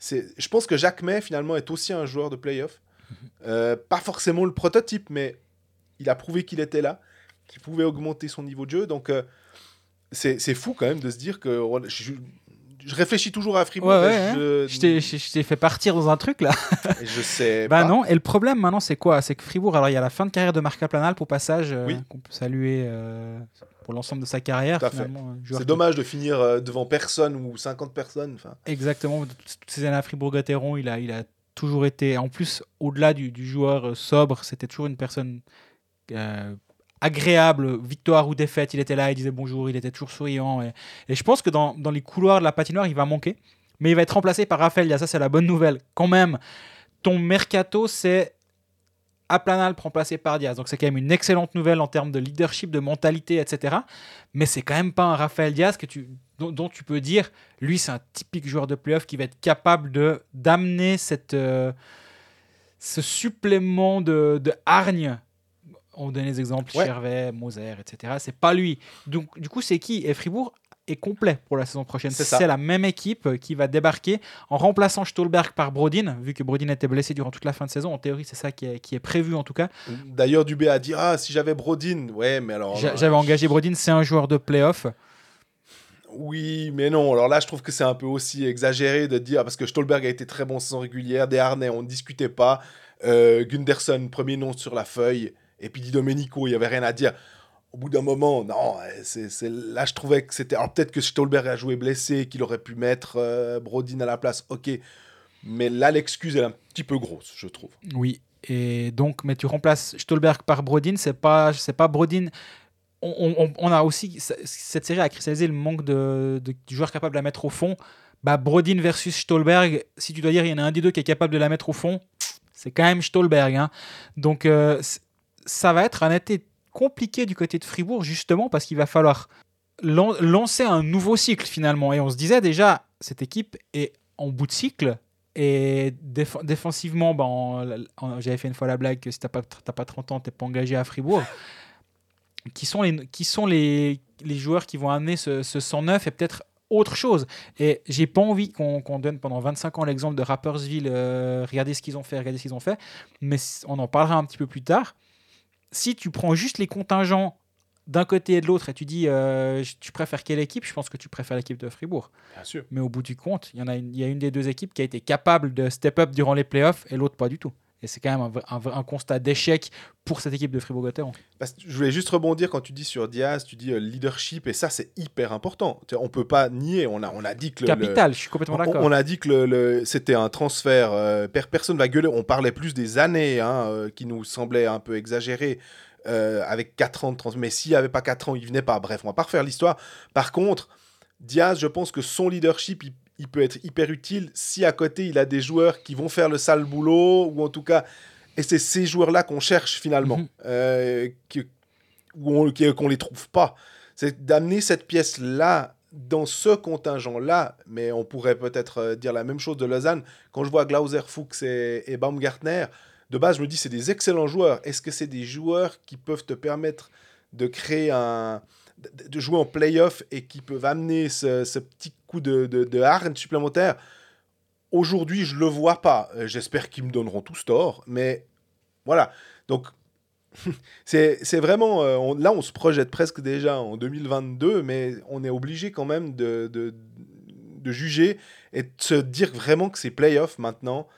Je pense que Jacques May finalement est aussi un joueur de playoff. Euh, pas forcément le prototype, mais il a prouvé qu'il était là, qu'il pouvait augmenter son niveau de jeu. Donc euh, c'est c'est fou quand même de se dire que je, je réfléchis toujours à Fribourg. Ouais, ouais, je, Je t'ai- je je t'ai fait partir dans un truc là. *laughs* je sais *laughs* Bah pas. non, et le problème maintenant c'est quoi? C'est que Fribourg, alors il y a la fin de carrière de Marc Planal pour passage, euh, Oui. qu'on peut saluer euh, pour l'ensemble de sa carrière. C'est dommage de finir euh, devant personne ou 50 personnes. Exactement, toutes ces années à Fribourg-Gotteron, il a, il a toujours été, en plus, au-delà du, du joueur euh, sobre, c'était toujours une personne euh, agréable, victoire ou défaite, il était là, il disait bonjour, il était toujours souriant. Et, et je pense que dans, dans les couloirs de la patinoire, il va manquer, mais il va être remplacé par Raphaël, ça c'est la bonne nouvelle. Quand même, ton mercato, c'est Aplanal remplacé par Diaz. Donc c'est quand même une excellente nouvelle en termes de leadership, de mentalité, etc. Mais c'est quand même pas un Raphaël Diaz que tu, dont, dont tu peux dire, lui c'est un typique joueur de playoff qui va être capable de d'amener cette, euh, ce supplément de, de hargne. On donne les exemples, Ouais. Chervet, Moser, etc. C'est pas lui. Donc du coup c'est qui? Et Fribourg est complet pour la saison prochaine. C'est la même équipe qui va débarquer en remplaçant Stolberg par Brodin, vu que Brodin était blessé durant toute la fin de saison. En théorie, c'est ça qui est, qui est prévu en tout cas. D'ailleurs, Dubé a dit Ah, si j'avais Brodin. Ouais, mais alors. J'a- euh, J'avais engagé Brodin, c'est un joueur de playoff. Oui, mais non. Alors là, je trouve que c'est un peu aussi exagéré de dire, parce que Stolberg a été très bon saison régulière, des Harnais, on ne discutait pas. Euh, Gunderson, premier nom sur la feuille, et puis Di Domenico, il n'y avait rien à dire. Au bout d'un moment, non, c'est c'est- là, je trouvais que c'était. Alors peut-être que Stolberg a joué blessé, qu'il aurait pu mettre euh, Brodin à la place, ok. Mais là, l'excuse, elle est un petit peu grosse, je trouve. Oui. Et donc, mais tu remplaces Stolberg par Brodin, c'est pas, c'est pas Brodin. On, on- a aussi cette série a cristallisé le manque de, de joueurs capables de la mettre au fond. Bah, Brodin versus Stolberg, si tu dois dire il y en a un des deux qui est capable de la mettre au fond, c'est quand même Stolberg. hein. Donc euh, ça va être un été compliqué du côté de Fribourg justement parce qu'il va falloir lan- lancer un nouveau cycle finalement. Et on se disait déjà cette équipe est en bout de cycle. Et déf- défensivement, bah, en- en- j'avais fait une fois la blague que si t'as pas, pas 30 ans, t'es pas engagé à Fribourg. qui sont les, qui sont les, les joueurs qui vont amener ce, ce 109 et peut-être autre chose. Et j'ai pas envie qu'on donne pendant 25 ans l'exemple de Rappersville, euh, regardez ce qu'ils ont fait, regardez ce qu'ils ont fait, mais on en parlera un petit peu plus tard. Si tu prends juste les contingents d'un côté et de l'autre et tu dis euh, tu préfères quelle équipe, je pense que tu préfères l'équipe de Fribourg. Bien sûr. Mais au bout du compte, il y, en a une, il y a une des deux équipes qui a été capable de step up durant les playoffs et l'autre pas du tout. Et c'est quand même un, un un constat d'échec pour cette équipe de Fribourg-Gotteron. Je voulais juste rebondir quand tu dis sur Diaz, tu dis euh, leadership, et ça, c'est hyper important. On peut pas nier, on a, on a dit que le- le, Capital, je suis complètement d'accord. on a dit que le, le- c'était un transfert. euh, per- personne va gueuler. On parlait plus des années hein, euh, qui nous semblaient un peu exagérées euh, avec 4 ans de transfert. Mais s'il n'y avait pas 4 ans, il venait pas. Bref, on va pas refaire l'histoire. Par contre, Diaz, je pense que son leadership, il, il peut être hyper utile si à côté il a des joueurs qui vont faire le sale boulot ou en tout cas. Et c'est ces joueurs-là qu'on cherche finalement, euh, que- où on- qu'on les trouve pas. C'est d'amener cette pièce-là dans ce contingent-là, mais on pourrait peut-être euh, dire la même chose de Lausanne. Quand je vois Glauser, Fuchs et, et Baumgartner, de base, je me dis c'est des excellents joueurs. Est-ce que c'est des joueurs qui peuvent te permettre de créer un. De- jouer en playoff et qui peuvent amener ce, petit coup de, de, de supplémentaire Aujourd'hui, je le vois pas. Euh, J'espère qu'ils me donneront tous tort, mais voilà. Donc, *laughs* c'est vraiment. euh, là, on se projette presque déjà en 2022, mais on est obligé quand même de, de, juger et de se dire vraiment que c'est playoff maintenant.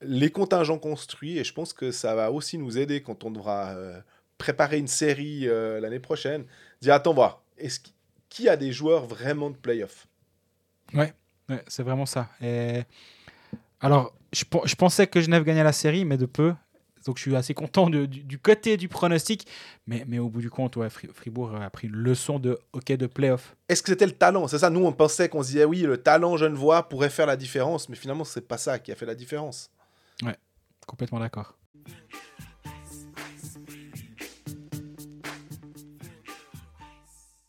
Les contingents construits, et je pense que ça va aussi nous aider quand on devra euh, préparer une série l'année prochaine. Dire attends, voir, est-ce qui- a des joueurs vraiment de playoff? Ouais, c'est vraiment ça. Et... Alors, je, pen- je pensais que Genève gagnait la série, mais de peu. Donc je suis assez content de- du, du côté du pronostic. Mais, mais au bout du compte, ouais, Fri- Fribourg a pris une leçon de hockey de playoff. Est-ce que c'était le talent? C'est ça, nous on pensait qu'on se disait oui, le talent genevois pourrait faire la différence, mais finalement c'est pas ça qui a fait la différence. Complètement d'accord.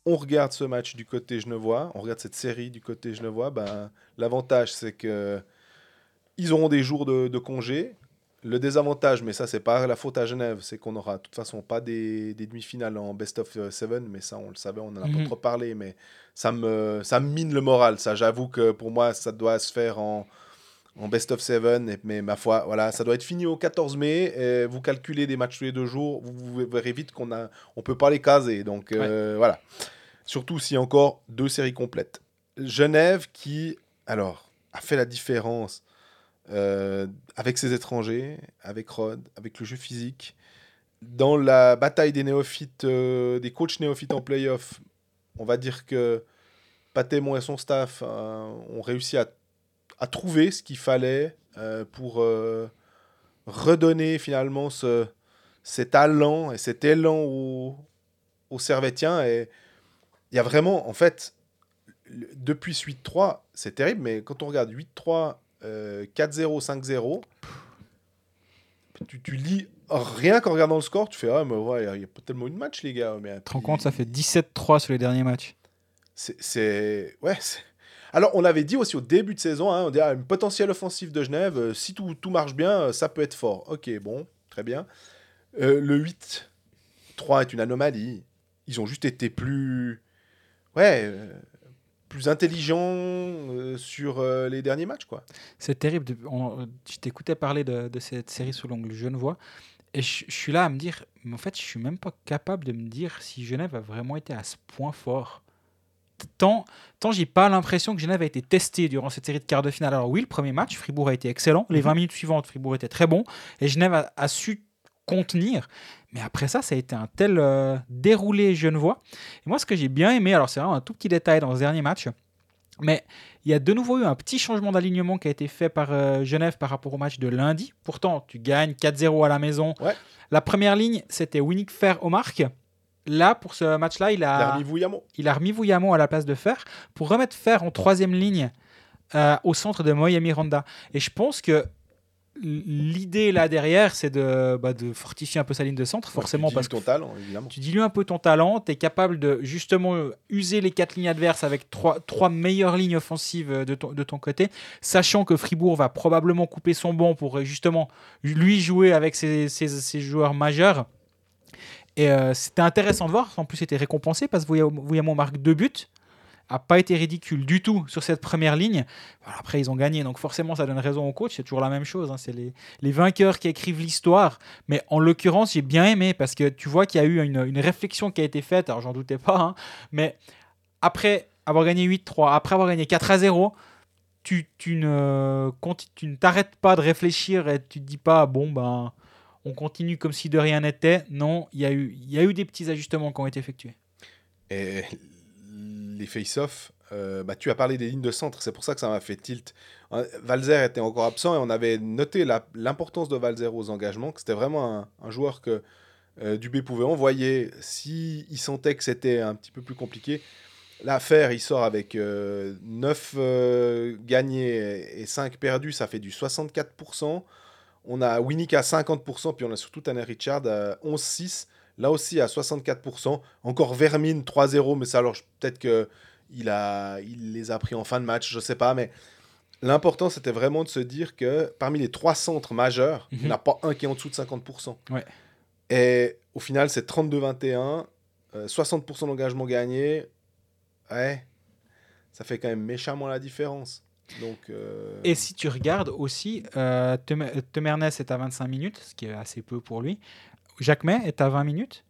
On regarde ce match du côté genevois, on regarde cette série du côté genevois, ben, l'avantage c'est que ils auront des jours de, de congé. Le désavantage, mais ça c'est pas la faute à Genève, c'est qu'on aura de toute façon pas des, des demi-finales en best of seven, mais ça on le savait, on en a Mhm. pas trop parlé, mais ça me, ça me mine le moral. Ça, j'avoue que pour moi ça doit se faire en, en best of seven, mais ma foi, voilà, ça doit être fini au 14 mai. et vous calculez des matchs tous les deux jours, vous, vous verrez vite qu'on a, on peut pas les caser. Donc euh, voilà. Surtout s'il y a encore deux séries complètes. Genève qui, alors, a fait la différence euh, avec ses étrangers, avec Rod, avec le jeu physique. Dans la bataille des néophytes, euh, des coachs néophytes en playoff, on va dire que Patémon et son staff euh, ont réussi à, à trouver ce qu'il fallait euh, pour euh, redonner finalement ce, cet allant et cet élan aux, aux Servétiens. Et il y a vraiment, en fait, depuis ce 8-3, c'est terrible, mais quand on regarde 8-3, euh, 4-0, 5-0, tu, tu lis rien qu'en regardant le score, tu fais Ah, mais ouais, il n'y a pas tellement eu de match, les gars. Mais Tu te rends compte, ça fait 17-3 sur les derniers matchs. C'est. Ouais, c'est. Alors, on l'avait dit aussi au début de saison, hein, on dit ah, une potentiel offensif de Genève, euh, si tout, tout marche bien, euh, ça peut être fort. Ok, bon, très bien. Euh, le 8-3 est une anomalie. Ils ont juste été plus. Ouais, plus intelligents sur les derniers matchs, quoi. C'est terrible. je t'écoutais parler de, de cette série sous l'angle Genevois. Et je, je suis là à me dire, mais en fait, je suis même pas capable de me dire si Genève a vraiment été à ce point fort. Tant, tant j'ai pas l'impression que Genève a été testé durant cette série de quarts de finale. Alors oui, le premier match, Fribourg a été excellent. Les Mhm. 20 minutes suivantes, Fribourg était très bon. Et Genève a, a su contenir. Mais après ça, ça a été un tel euh, déroulé genevois. Et moi, ce que j'ai bien aimé, alors c'est vraiment un tout petit détail dans ce dernier match, mais il y a de nouveau eu un petit changement d'alignement qui a été fait par euh, Genève par rapport au match de lundi. Pourtant, tu gagnes 4-0 à la maison. Ouais. La première ligne, c'était Winnick Fer au marque. Là, pour ce match-là, il Il a remis Vouillamont. il a remis Vouillamont à la place de Fer pour remettre Fer en troisième ligne euh, au centre de Moya Miranda. Et je pense que l'idée là derrière, c'est de, bah, de fortifier un peu sa ligne de centre, forcément Tu parce dilues que ton talent, évidemment. tu dilues un peu ton talent, tu es capable de justement user les quatre lignes adverses avec trois, trois meilleures lignes offensives de ton, de ton côté, sachant que Fribourg va probablement couper son banc pour justement lui jouer avec ses, ses- ses joueurs majeurs. Et euh, c'était intéressant de voir, en plus c'était récompensé parce que Vouillamont marque deux buts, a pas été ridicule du tout sur cette première ligne. Après ils ont gagné, donc forcément ça donne raison au coach, c'est toujours la même chose, hein, c'est les, les vainqueurs qui écrivent l'histoire. Mais en l'occurrence, j'ai bien aimé parce que tu vois qu'il y a eu une, une réflexion qui a été faite. Alors, j'en doutais pas, hein, mais après avoir gagné 8-3, après avoir gagné 4-0, tu, tu ne conti- tu ne t'arrêtes pas de réfléchir et tu te dis pas, bon, ben, on continue comme si de rien n'était. Non, il y, a eu- des petits ajustements qui ont été effectués. Et les face-off, euh, bah, tu as parlé des lignes de centre, c'est pour ça que ça m'a fait tilt. Euh, Valzer était encore absent et on avait noté l'importance de Valzer aux engagements, que c'était vraiment un, joueur que euh, Dubé pouvait envoyer s'il sentait que c'était un petit peu plus compliqué. L'affaire, il sort avec 9 gagnés et 5 perdus, ça fait du 64%. On a Winnick à 50%, puis on a surtout Tanner Richard à 11-6. Là aussi à 64%. Encore Vermine 3-0, mais ça alors peut-être que il, a, il les a pris en fin de match, je sais pas. Mais l'important c'était vraiment de se dire que parmi les trois centres majeurs, il n'y en a pas un qui est en dessous de 50%. Ouais. Et au final c'est 32-21, euh, 60% d'engagement gagné. Ouais, ça fait quand même méchamment la différence. Euh, Et si tu regardes aussi, euh, Temer- Temernes est à 25 minutes, ce qui est assez peu pour lui. Jacques May est à 20 minutes.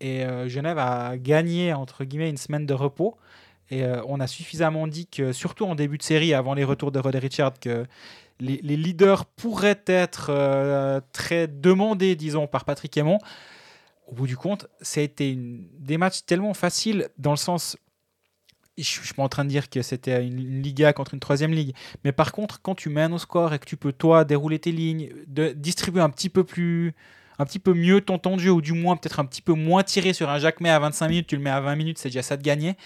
Et euh, Genève a gagné, entre guillemets, une semaine de repos. Et euh, on a suffisamment dit que, surtout en début de série, avant les retours de Rodé Richard, que les, leaders pourraient être très demandés, disons, par Patrick Aymon. Au bout du compte, ça a été des matchs tellement faciles dans le sens je suis pas en train de dire que c'était une, Liga contre une troisième ligue. Mais par contre, quand tu mènes au score et que tu peux, toi, dérouler tes lignes, de, distribuer un petit peu plus. Un petit peu mieux ton temps de jeu, ou du moins peut-être un petit peu moins tiré sur un Jacquemet à 25 minutes, tu le mets à 20 minutes, c'est déjà ça de gagner.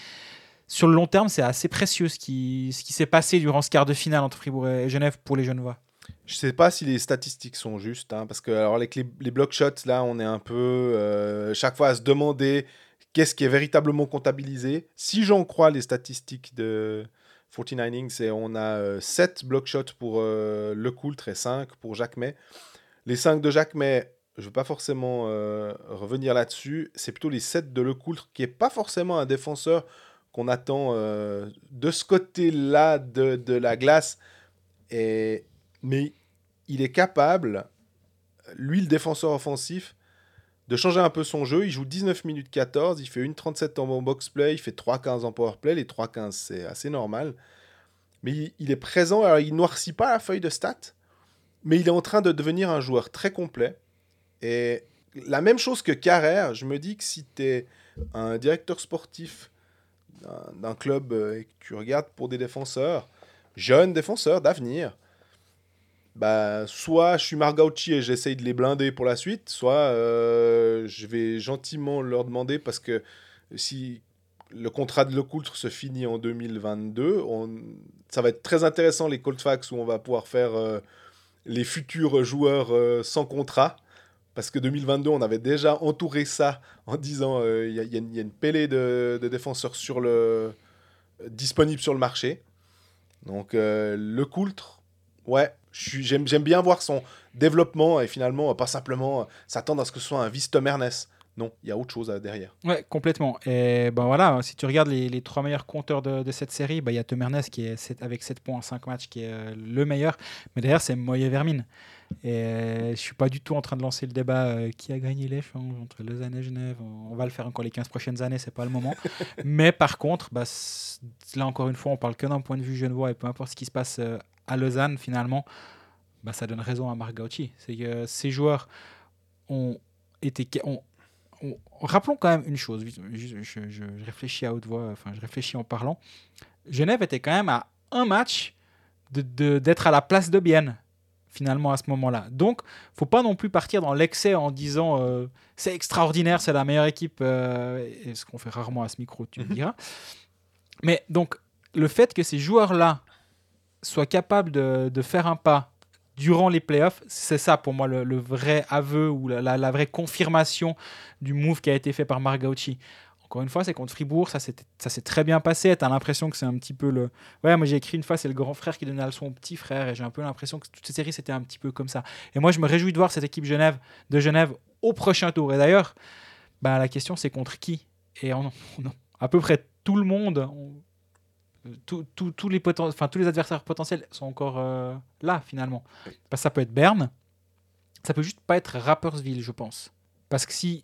Sur le long terme, c'est assez précieux ce qui, ce qui s'est passé durant ce quart de finale entre Fribourg et Genève pour les Genevois. Je sais pas si les statistiques sont justes, hein, parce que alors avec les, les block shots, là, on est un peu euh, chaque fois à se demander qu'est-ce qui est véritablement comptabilisé. Si j'en crois les statistiques de 49 Innings, et on a 7 block shots pour euh, Le Coultre et 5 pour Jacques May. Les 5 de Jacques May, je ne veux pas forcément euh, revenir là-dessus, c'est plutôt les 7 de Le Coultre, qui n'est pas forcément un défenseur qu'on attend euh, de ce côté-là de, la glace. Mais il est capable, lui le défenseur offensif, de changer un peu son jeu. Il joue 19 minutes 14, il fait 1,37 en box play, il fait 3,15 en power play. Les 3,15 c'est assez normal. Mais il, est présent, alors il noircit pas la feuille de stats, mais il est en train de devenir un joueur très complet. Et la même chose que Carrère, je me dis que si tu es un directeur sportif d'un- d'un club euh, et que tu regardes pour des défenseurs, jeunes défenseurs d'avenir, bah, soit je suis Margauchi et j'essaye de les blinder pour la suite, soit euh, je vais gentiment leur demander parce que si le contrat de Lecoultre se finit en 2022, on... ça va être très intéressant les Colfax où on va pouvoir faire euh, les futurs joueurs euh, sans contrat. Parce que 2022, on avait déjà entouré ça en disant il y, y a une- pellée de, de défenseurs sur le, disponibles sur le marché. Donc le Coultre, ouais, j'aime bien voir son développement et finalement pas simplement euh, s'attendre à ce que ce soit un Ernest. Non, il y a autre chose euh, derrière. Ouais, complètement. Et ben voilà, si tu regardes les, trois meilleurs compteurs de, cette série, bah, il y a Tom Ernest qui est avec 7 points en 5 matchs qui est euh, le meilleur. Mais derrière, c'est Moye Vermine. Et euh, je suis pas du tout en train de lancer le débat euh, qui a gagné l'échange entre Lausanne et Genève. On va le faire encore les 15 prochaines années, c'est pas le moment. *laughs* Mais par contre, bah, là encore une fois, on parle que d'un point de vue genevois et peu importe ce qui se passe euh, à Lausanne finalement, bah, ça donne raison à Marc Gauchi. C'est que ces joueurs ont été. ont- ont- rappelons quand même une chose. Je, je- je réfléchis à haute voix, enfin, je réfléchis en parlant. Genève était quand même à un match de- de- d'être à la place de Bienne, finalement, à ce moment-là. Donc, faut pas non plus partir dans l'excès en disant euh, c'est extraordinaire, c'est la meilleure équipe, euh, et ce qu'on fait rarement à ce micro, tu me Mhm. diras. Mais donc, le fait que ces joueurs-là soient capables de, de faire un pas durant les playoffs, c'est ça pour moi le, le vrai aveu ou la, la- la vraie confirmation du move qui a été fait par Marc Gauchi. Encore une fois, c'est contre Fribourg, ça s'est très bien passé. Tu as l'impression que c'est un petit peu le. Ouais, moi j'ai écrit une fois, c'est le grand frère qui donnait la leçon au petit frère, et j'ai un peu l'impression que toutes ces séries c'était un petit peu comme ça. Et moi je me réjouis de voir cette équipe Genève, de Genève au prochain tour. Et d'ailleurs, bah, la question c'est contre qui? Et on, à peu près tout le monde, tous les adversaires potentiels sont encore euh, là finalement. Parce que ça peut être Berne, ça peut juste pas être Rappersville, je pense. Parce que si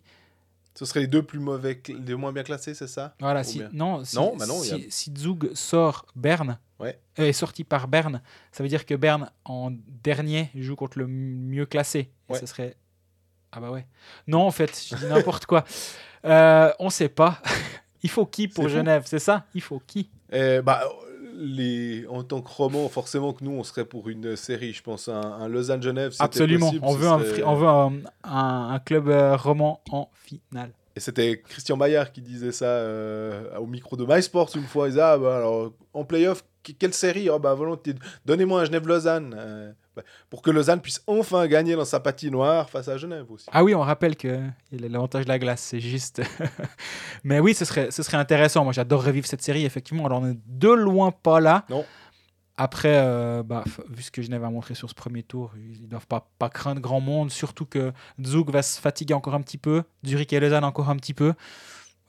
Ce seraient les deux plus mauvais, les moins bien classés, c'est ça? Voilà, si, non, si, Non, bah non, a- si, Zug sort Berne, Ouais. euh, est sorti par Berne, ça veut dire que Berne, en dernier, joue contre le mieux classé. Et Ouais. ce serait. Ah bah ouais. Non, en fait, je dis n'importe quoi. Euh, on sait pas. *laughs* Il faut qui pour. Genève C'est ça? Il faut qui? Eh, bah, les... En tant que roman, forcément que nous, on serait pour une série, je pense. Un, un Lausanne-Genève, Absolument. possible, on veut, un, serait- on veut un, un- club euh, roman en finale. Et c'était Christian Maillard qui disait ça euh, au micro de MySports une fois. Il disait, ah, bah, alors, en playoff, que- quelle série? Oh, bah, volontiers. Donnez-moi un Genève-Lausanne. Euh, pour que Lausanne puisse enfin gagner dans sa patinoire face à Genève aussi. Ah oui, on rappelle que a l'avantage de la glace, c'est juste. *laughs* Mais oui, ce serait, ce serait intéressant. Moi, j'adore revivre cette série, effectivement. Alors, on est de loin pas là. Non. Après, euh, bah, vu ce que Genève a montré sur ce premier tour, ils ne doivent pas, pas craindre grand monde. Surtout que Zug va se fatiguer encore un petit peu. Zurich et Lausanne encore un petit peu.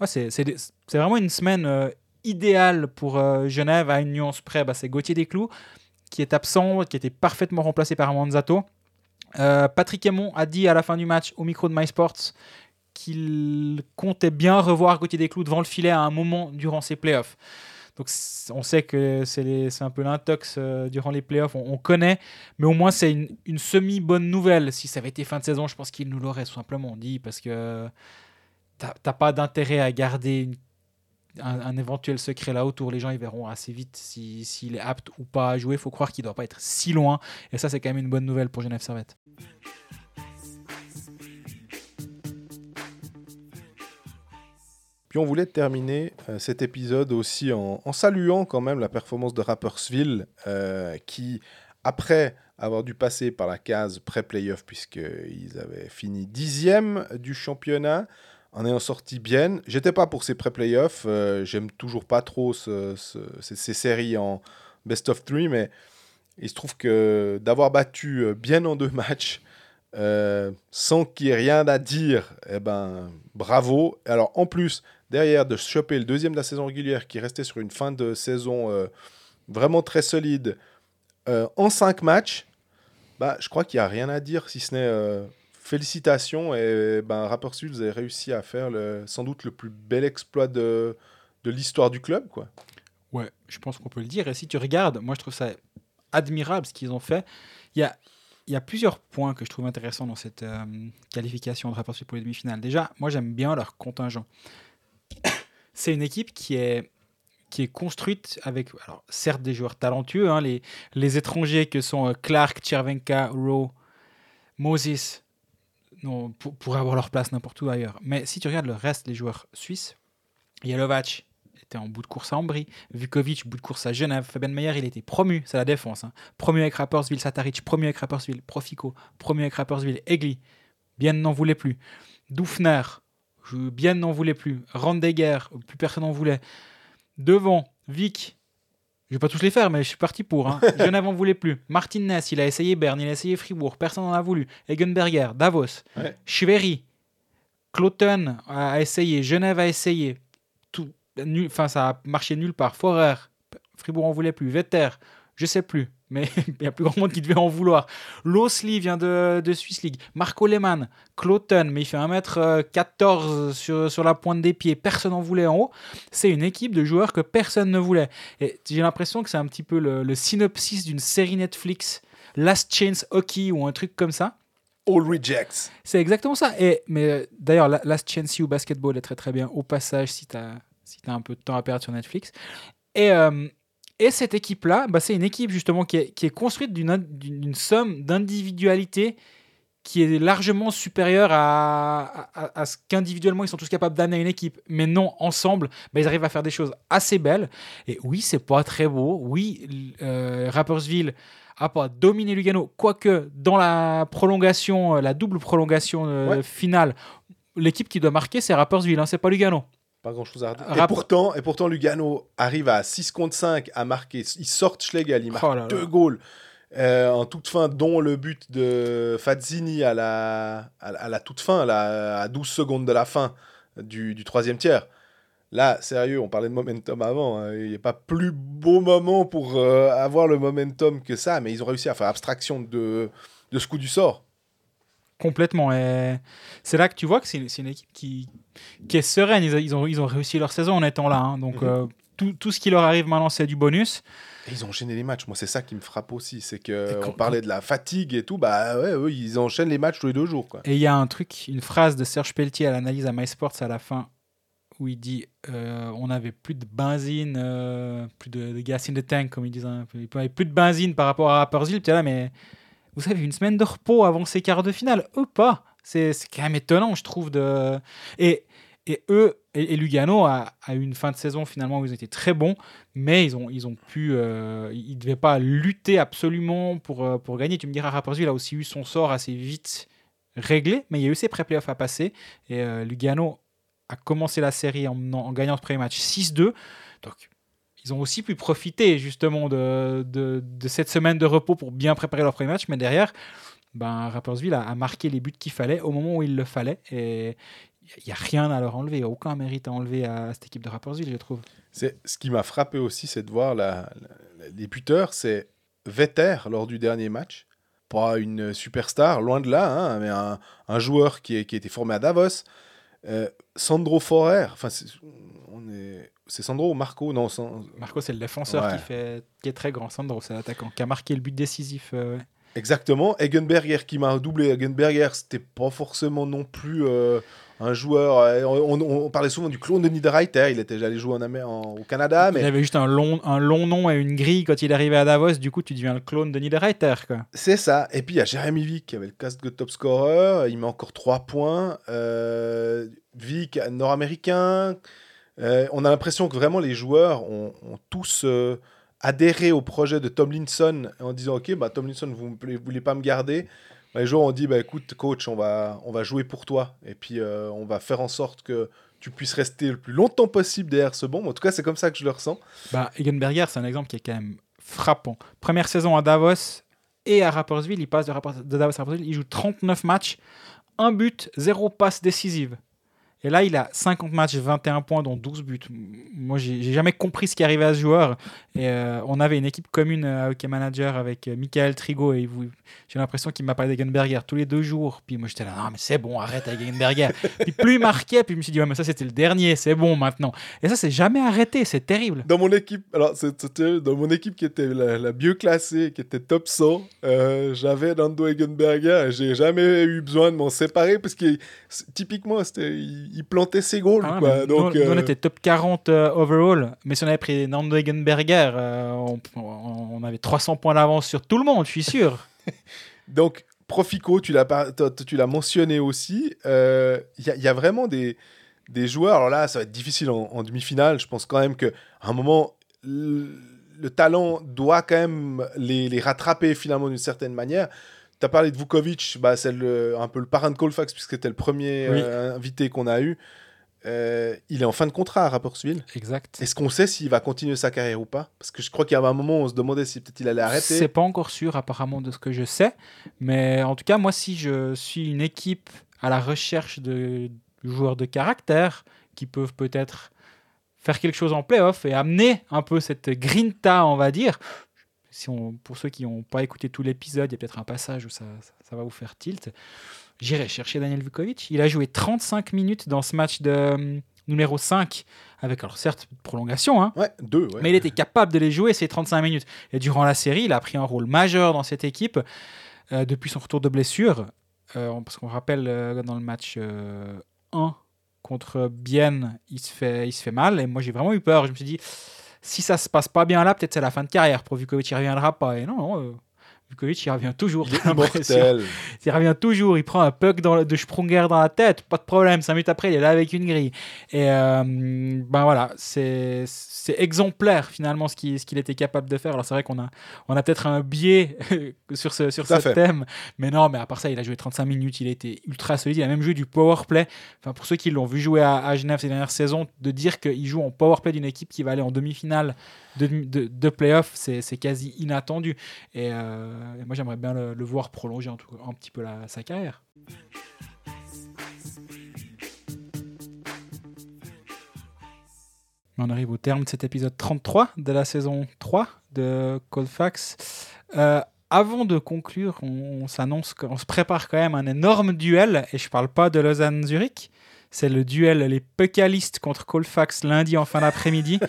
Ouais, c'est vraiment une semaine euh, idéale pour euh, Genève à une nuance près. Bah, c'est Gauthier Desclous qui est absent, qui était parfaitement remplacé par Manzato. Euh, Patrick Aymon a dit à la fin du match au micro de MySports qu'il comptait bien revoir Gauthier Desclous devant le filet à un moment durant ses playoffs. Donc on sait que c'est un peu l'intox euh, durant les playoffs, on, on connaît, mais au moins c'est une, semi-bonne nouvelle. Si ça avait été fin de saison, je pense qu'il nous l'aurait simplement dit parce que t'as t'as pas d'intérêt à garder une un, éventuel secret là autour. Les gens verront assez vite si- s'il est apte ou pas à jouer. Il faut croire qu'il ne doit pas être si loin. Et ça, c'est quand même une bonne nouvelle pour Genève Servette. Puis on voulait terminer euh, cet épisode aussi en, en saluant quand même la performance de Rappersville, euh, qui, après avoir dû passer par la case pré-playoff, puisqu'ils avaient fini dixième du championnat, en ayant sorti bien. J'étais pas pour ces pré-playoffs, euh, j'aime toujours pas trop ce- ce- ces, séries en best of three, mais il se trouve que d'avoir battu euh, bien en deux *laughs* matchs, euh, sans qu'il y ait rien à dire, eh ben, bravo. Alors en plus, derrière de choper le deuxième de la saison régulière qui restait sur une fin de saison euh, vraiment très solide en cinq matchs, bah, je crois qu'il n'y a rien à dire si ce n'est félicitations et ben, Rapperswil, vous avez réussi à faire sans doute le plus bel exploit de, de l'histoire du club. Quoi. Ouais, je pense qu'on peut le dire. Et si tu regardes, moi je trouve ça admirable ce qu'ils ont fait. Il y a, il y a plusieurs points que je trouve intéressants dans cette euh, qualification de rapport pour les demi-finales. Déjà, moi j'aime bien leur contingent. *coughs* C'est une équipe qui est, qui est construite avec, alors, certes des joueurs talentueux, hein, les, les étrangers que sont euh, Clark, Chervenka, Rowe, Moses, pour, pourraient avoir leur place n'importe où ailleurs. Mais si tu regardes le reste, les joueurs suisses, Jelovac était en bout de course à Ambry, Vukovic, bout de course à Genève, Fabien Meyer, il était promu, c'est la défense. hein. Promu avec Rapperswil, Sataric, promu avec Rapperswil, Profico, promu avec Rapperswil, Egli, bien n'en voulait plus. Doufner, bien n'en voulait plus. Randegger, plus personne n'en voulait. Devant, Vic, je vais pas tous les faire, mais je suis parti pour. Hein. *laughs* Genève en voulait plus. Martin Ness, il a essayé Berne, il a essayé Fribourg, personne n'en a voulu. Egenberger, Davos, Ouais. Schwery, Cloton a essayé, Genève a essayé. Tout, enfin, ça a marché nulle part. Forer, Fribourg en voulait plus. Vetter, je sais plus, mais *laughs* il y a plus grand monde qui devait en vouloir. Losli vient de, de Swiss League. Marco Lehmann, Cloton, mais il fait 1m14 sur, sur la pointe des pieds. Personne n'en voulait en haut. C'est une équipe de joueurs que personne ne voulait. Et j'ai l'impression que c'est un petit peu le, le synopsis d'une série Netflix, Last Chance Hockey ou un truc comme ça. All rejects. C'est exactement ça. Et, mais euh, d'ailleurs, la- Last Chance You Basketball est très très bien au passage si tu as, si as un peu de temps à perdre sur Netflix. Et, euh, et cette équipe-là, bah, c'est une équipe justement qui est, qui est construite d'une somme d'individualité qui est largement supérieure à, à- à ce qu'individuellement ils sont tous capables d'amener à une équipe. Mais non, ensemble, bah, ils arrivent à faire des choses assez belles. Et oui, c'est pas très beau. Oui, euh, Rappersville a pas dominé Lugano, quoique dans la prolongation, euh, la double prolongation euh, Ouais. finale, l'équipe qui doit marquer, c'est Rappersville, hein, c'est pas Lugano. Pas grand chose à redire. Et, pourtant, et pourtant, Lugano arrive à 6 contre 5 à marquer. Ils sortent Schlegel, ils marquent Oh là là. deux goals euh, en toute fin, dont le but de Fazzini à la, à, la- à la toute fin, à 12 secondes de la fin du, du troisième tiers. Là, sérieux, on parlait de momentum avant. hein, Il n'y a pas plus beau moment pour euh, avoir le momentum que ça, mais ils ont réussi à faire abstraction de, de ce coup du sort. Complètement. Et c'est là que tu vois que c'est une équipe qui, qui est sereine. Ils, ils ont, ils ont réussi leur saison en étant là. hein. Donc Mhm. euh, tout, tout ce qui leur arrive maintenant, c'est du bonus. Et ils ont enchaîné les matchs. Moi, c'est ça qui me frappe aussi. C'est que on parlait de la fatigue et tout. Bah ouais, eux, ils enchaînent les matchs tous les deux jours. Quoi. Et il y a un truc, une phrase de Serge Pelletier à l'analyse à MySports à la fin où il dit euh, on n'avait plus de benzine, euh, plus de, de gas in the tank, comme ils disent. hein. Il n'y avait plus de benzine par rapport à Rappersville. Tu es là, mais vous savez, une semaine de repos avant ces quarts de finale, eux pas. C'est quand même étonnant, je trouve. De... Et, et eux, et, Lugano a, a eu une fin de saison finalement où ils étaient très bons, mais ils ont, ils ont pu. euh, ils ne devaient pas lutter absolument pour, euh, pour gagner. Tu me diras, Rappersville a aussi eu son sort assez vite réglé, mais il y a eu ses pré-playoffs à passer. Et euh, Lugano a commencé la série en, en gagnant ce premier match 6-2. Donc, ils ont aussi pu profiter justement de, cette semaine de repos pour bien préparer leur premier match. Mais derrière, ben, Rappersville a, a marqué les buts qu'il fallait au moment où il le fallait. Et il n'y a rien à leur enlever, a aucun mérite à enlever à cette équipe de Rappersville, je trouve. C'est ce qui m'a frappé aussi, c'est de voir les buteurs. C'est Vetter lors du dernier match, pas une superstar, loin de là, hein, mais un, joueur qui, est, qui était formé à Davos. Euh, Sandro Forer, enfin on est- c'est Sandro ou Marco? Non, Marco, c'est le défenseur Ouais. qui, fait, qui est très grand. Sandro, c'est l'attaquant qui a marqué le but décisif. euh. Exactement. Eggenberger qui m'a doublé. Eggenberger, c'était pas forcément non plus euh, un joueur. euh, On, on- on parlait souvent du clone de Niederreiter. Il était déjà allé jouer en Amérique, en- au Canada, Il avait juste un long, un long nom et une grille quand il arrivait à Davos. Du coup, tu deviens le clone de Niederreiter. C'est ça. Et puis il y a Jeremy Vick qui avait le casque de top scorer. Il met encore 3 points. Euh, Vick, nord-américain. Euh, on a l'impression que vraiment les joueurs ont, tous euh, adhéré au projet de Tomlinson en disant Ok, bah, Tomlinson, vous ne voulez pas me garder? Bah, les joueurs ont dit bah, Écoute, coach, on va, on va jouer pour toi. Et puis euh, on va faire en sorte que tu puisses rester le plus longtemps possible derrière ce bombe. En tout cas, c'est comme ça que je le ressens. Bah, Egenberger, c'est un exemple qui est quand même frappant. Première saison à Davos et à Rapperswil. Il passe de Davos à Rapperswil. Il joue 39 matchs, un but, zéro passe décisive. Et là, il a 50 matchs, 21 points, dont 12 buts. Moi, j'ai jamais compris ce qui arrivait à ce joueur. Et euh, on avait une équipe commune euh, à Hockey Manager avec euh, Michael Trigo. Et j'ai l'impression qu'il m'a parlé d'Egenberger tous les deux jours. Puis moi, j'étais là, non, mais c'est bon, arrête Egenberger. *laughs* puis plus il marquait, puis je me suis dit, ouais, mais ça, c'était le dernier, c'est bon maintenant. Et ça, c'est jamais arrêté, c'est terrible. Dans mon équipe, alors c'était dans mon équipe qui était la, la mieux classée, qui était top 100, euh, j'avais Nando Egenberger j'ai jamais eu besoin de m'en séparer parce que typiquement c'était il, plantait ses goals Ah, quoi. Donc nous, nous, on euh, était top 40 euh, overall, mais si on avait pris Nando Egenberger, euh, on, on- avait 300 points d'avance sur tout le monde, je suis sûr. *laughs* donc Profico, tu l'as tu mentionné aussi. euh, Il y, a- il y a vraiment des des joueurs. Alors là, ça va être difficile en, en demi-finale. Je pense quand même que à un moment le, le talent doit quand même les, les rattraper finalement d'une certaine manière. Tu as parlé de Vukovic, bah, c'est un peu le parrain de Colfax, puisque c'était le premier Oui. euh, invité qu'on a eu. Euh, il est en fin de contrat à Rapperswil. Exact. Est-ce qu'on sait s'il va continuer sa carrière ou pas? Parce que je crois qu'il y avait un moment où on se demandait si peut-être il allait C'est arrêter. pas encore sûr apparemment de ce que je sais, mais en tout cas moi si je suis une équipe à la recherche de joueurs de caractère qui peuvent peut-être faire quelque chose en playoff et amener un peu cette grinta on va dire. Si on, pour ceux qui n'ont pas écouté tout l'épisode, il y a peut-être un passage où ça, ça, ça va vous faire tilt. J'irai chercher Daniel Vukovic. Il a joué 35 minutes dans ce match de euh, numéro 5, avec alors certes prolongation, hein, Ouais, deux, ouais. mais il était capable de les jouer ces 35 minutes. Et durant la série, il a pris un rôle majeur dans cette équipe euh, depuis son retour de blessure. Euh, parce qu'on rappelle euh, dans le match euh, 1 contre Bienne, il se, fait, il se fait mal. Et moi, j'ai vraiment eu peur. Je me suis dit, si ça se passe pas bien là, peut-être c'est la fin de carrière. Pour Vukovic, il reviendra pas. Et non, non. Vukovic, il revient toujours. Il immortel. Revient toujours, il prend un puck dans de Sprunger dans la tête, pas de problème. Cinq minutes après, il est là avec une grille. Et euh, ben voilà, c'est exemplaire finalement ce qu'il était capable de faire. Alors c'est vrai qu'on a, on a peut-être un biais *laughs* sur ce, sur thème, mais non, mais à part ça, il a joué 35 minutes, il a été ultra solide. Il a même joué du power play. Enfin, pour ceux qui l'ont vu jouer à, à Genève ces dernières saisons, de dire qu'il joue en power play d'une équipe qui va aller en demi-finale de, de, de playoff, c'est quasi inattendu. Et, euh, et moi, j'aimerais bien le, voir prolonger en tout, un petit peu sa carrière. On arrive au terme de cet épisode 33 de la saison 3 de Coldfax. Euh, avant de conclure, on, on s'annonce qu'on se prépare quand même un énorme duel, et je parle pas de Lausanne-Zurich, c'est le duel les Puckalistes contre Colfax lundi en fin d'après-midi.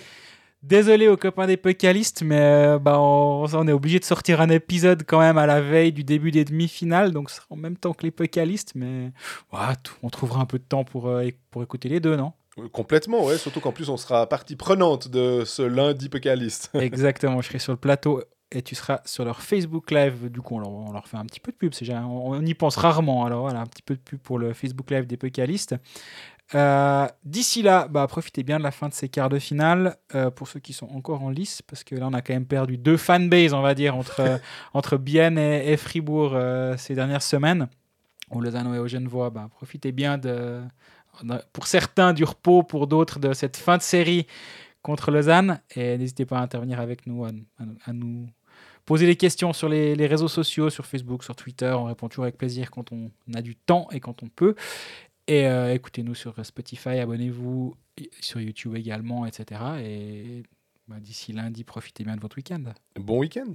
Désolé aux copains des Puckalistes, mais euh, bah, on, on est obligé de sortir un épisode quand même à la veille du début des demi-finales, donc ce sera en même temps que les Puckalistes, mais ouais, on trouvera un peu de temps pour, euh, pour écouter les deux, non? Complètement, ouais. Surtout qu'en plus, on sera partie prenante de ce lundi pécaliste. *laughs* Exactement, je serai sur le plateau et tu seras sur leur Facebook Live. Du coup, on leur, on leur fait un petit peu de pub. déjà- on, on y pense rarement. Alors voilà, un petit peu de pub pour le Facebook Live des Pécalistes. Euh, D'ici là, bah, profitez bien de la fin de ces quarts de finale euh, pour ceux qui sont encore en lice, parce que là, on a quand même perdu deux fanbases, on va dire, entre, *laughs* entre Bienne et, et Fribourg euh, ces dernières semaines. Au Lausanne et au Genevois, bah, profitez bien de, pour certains du repos, pour d'autres de cette fin de série contre Lausanne. Et n'hésitez pas à intervenir avec nous, à, à- à nous poser des questions sur les, les réseaux sociaux, sur Facebook, sur Twitter. On répond toujours avec plaisir quand on a du temps et quand on peut. Et euh, écoutez-nous sur Spotify, abonnez-vous sur YouTube également, etc. Et bah, d'ici lundi, profitez bien de votre week-end. Bon week-end.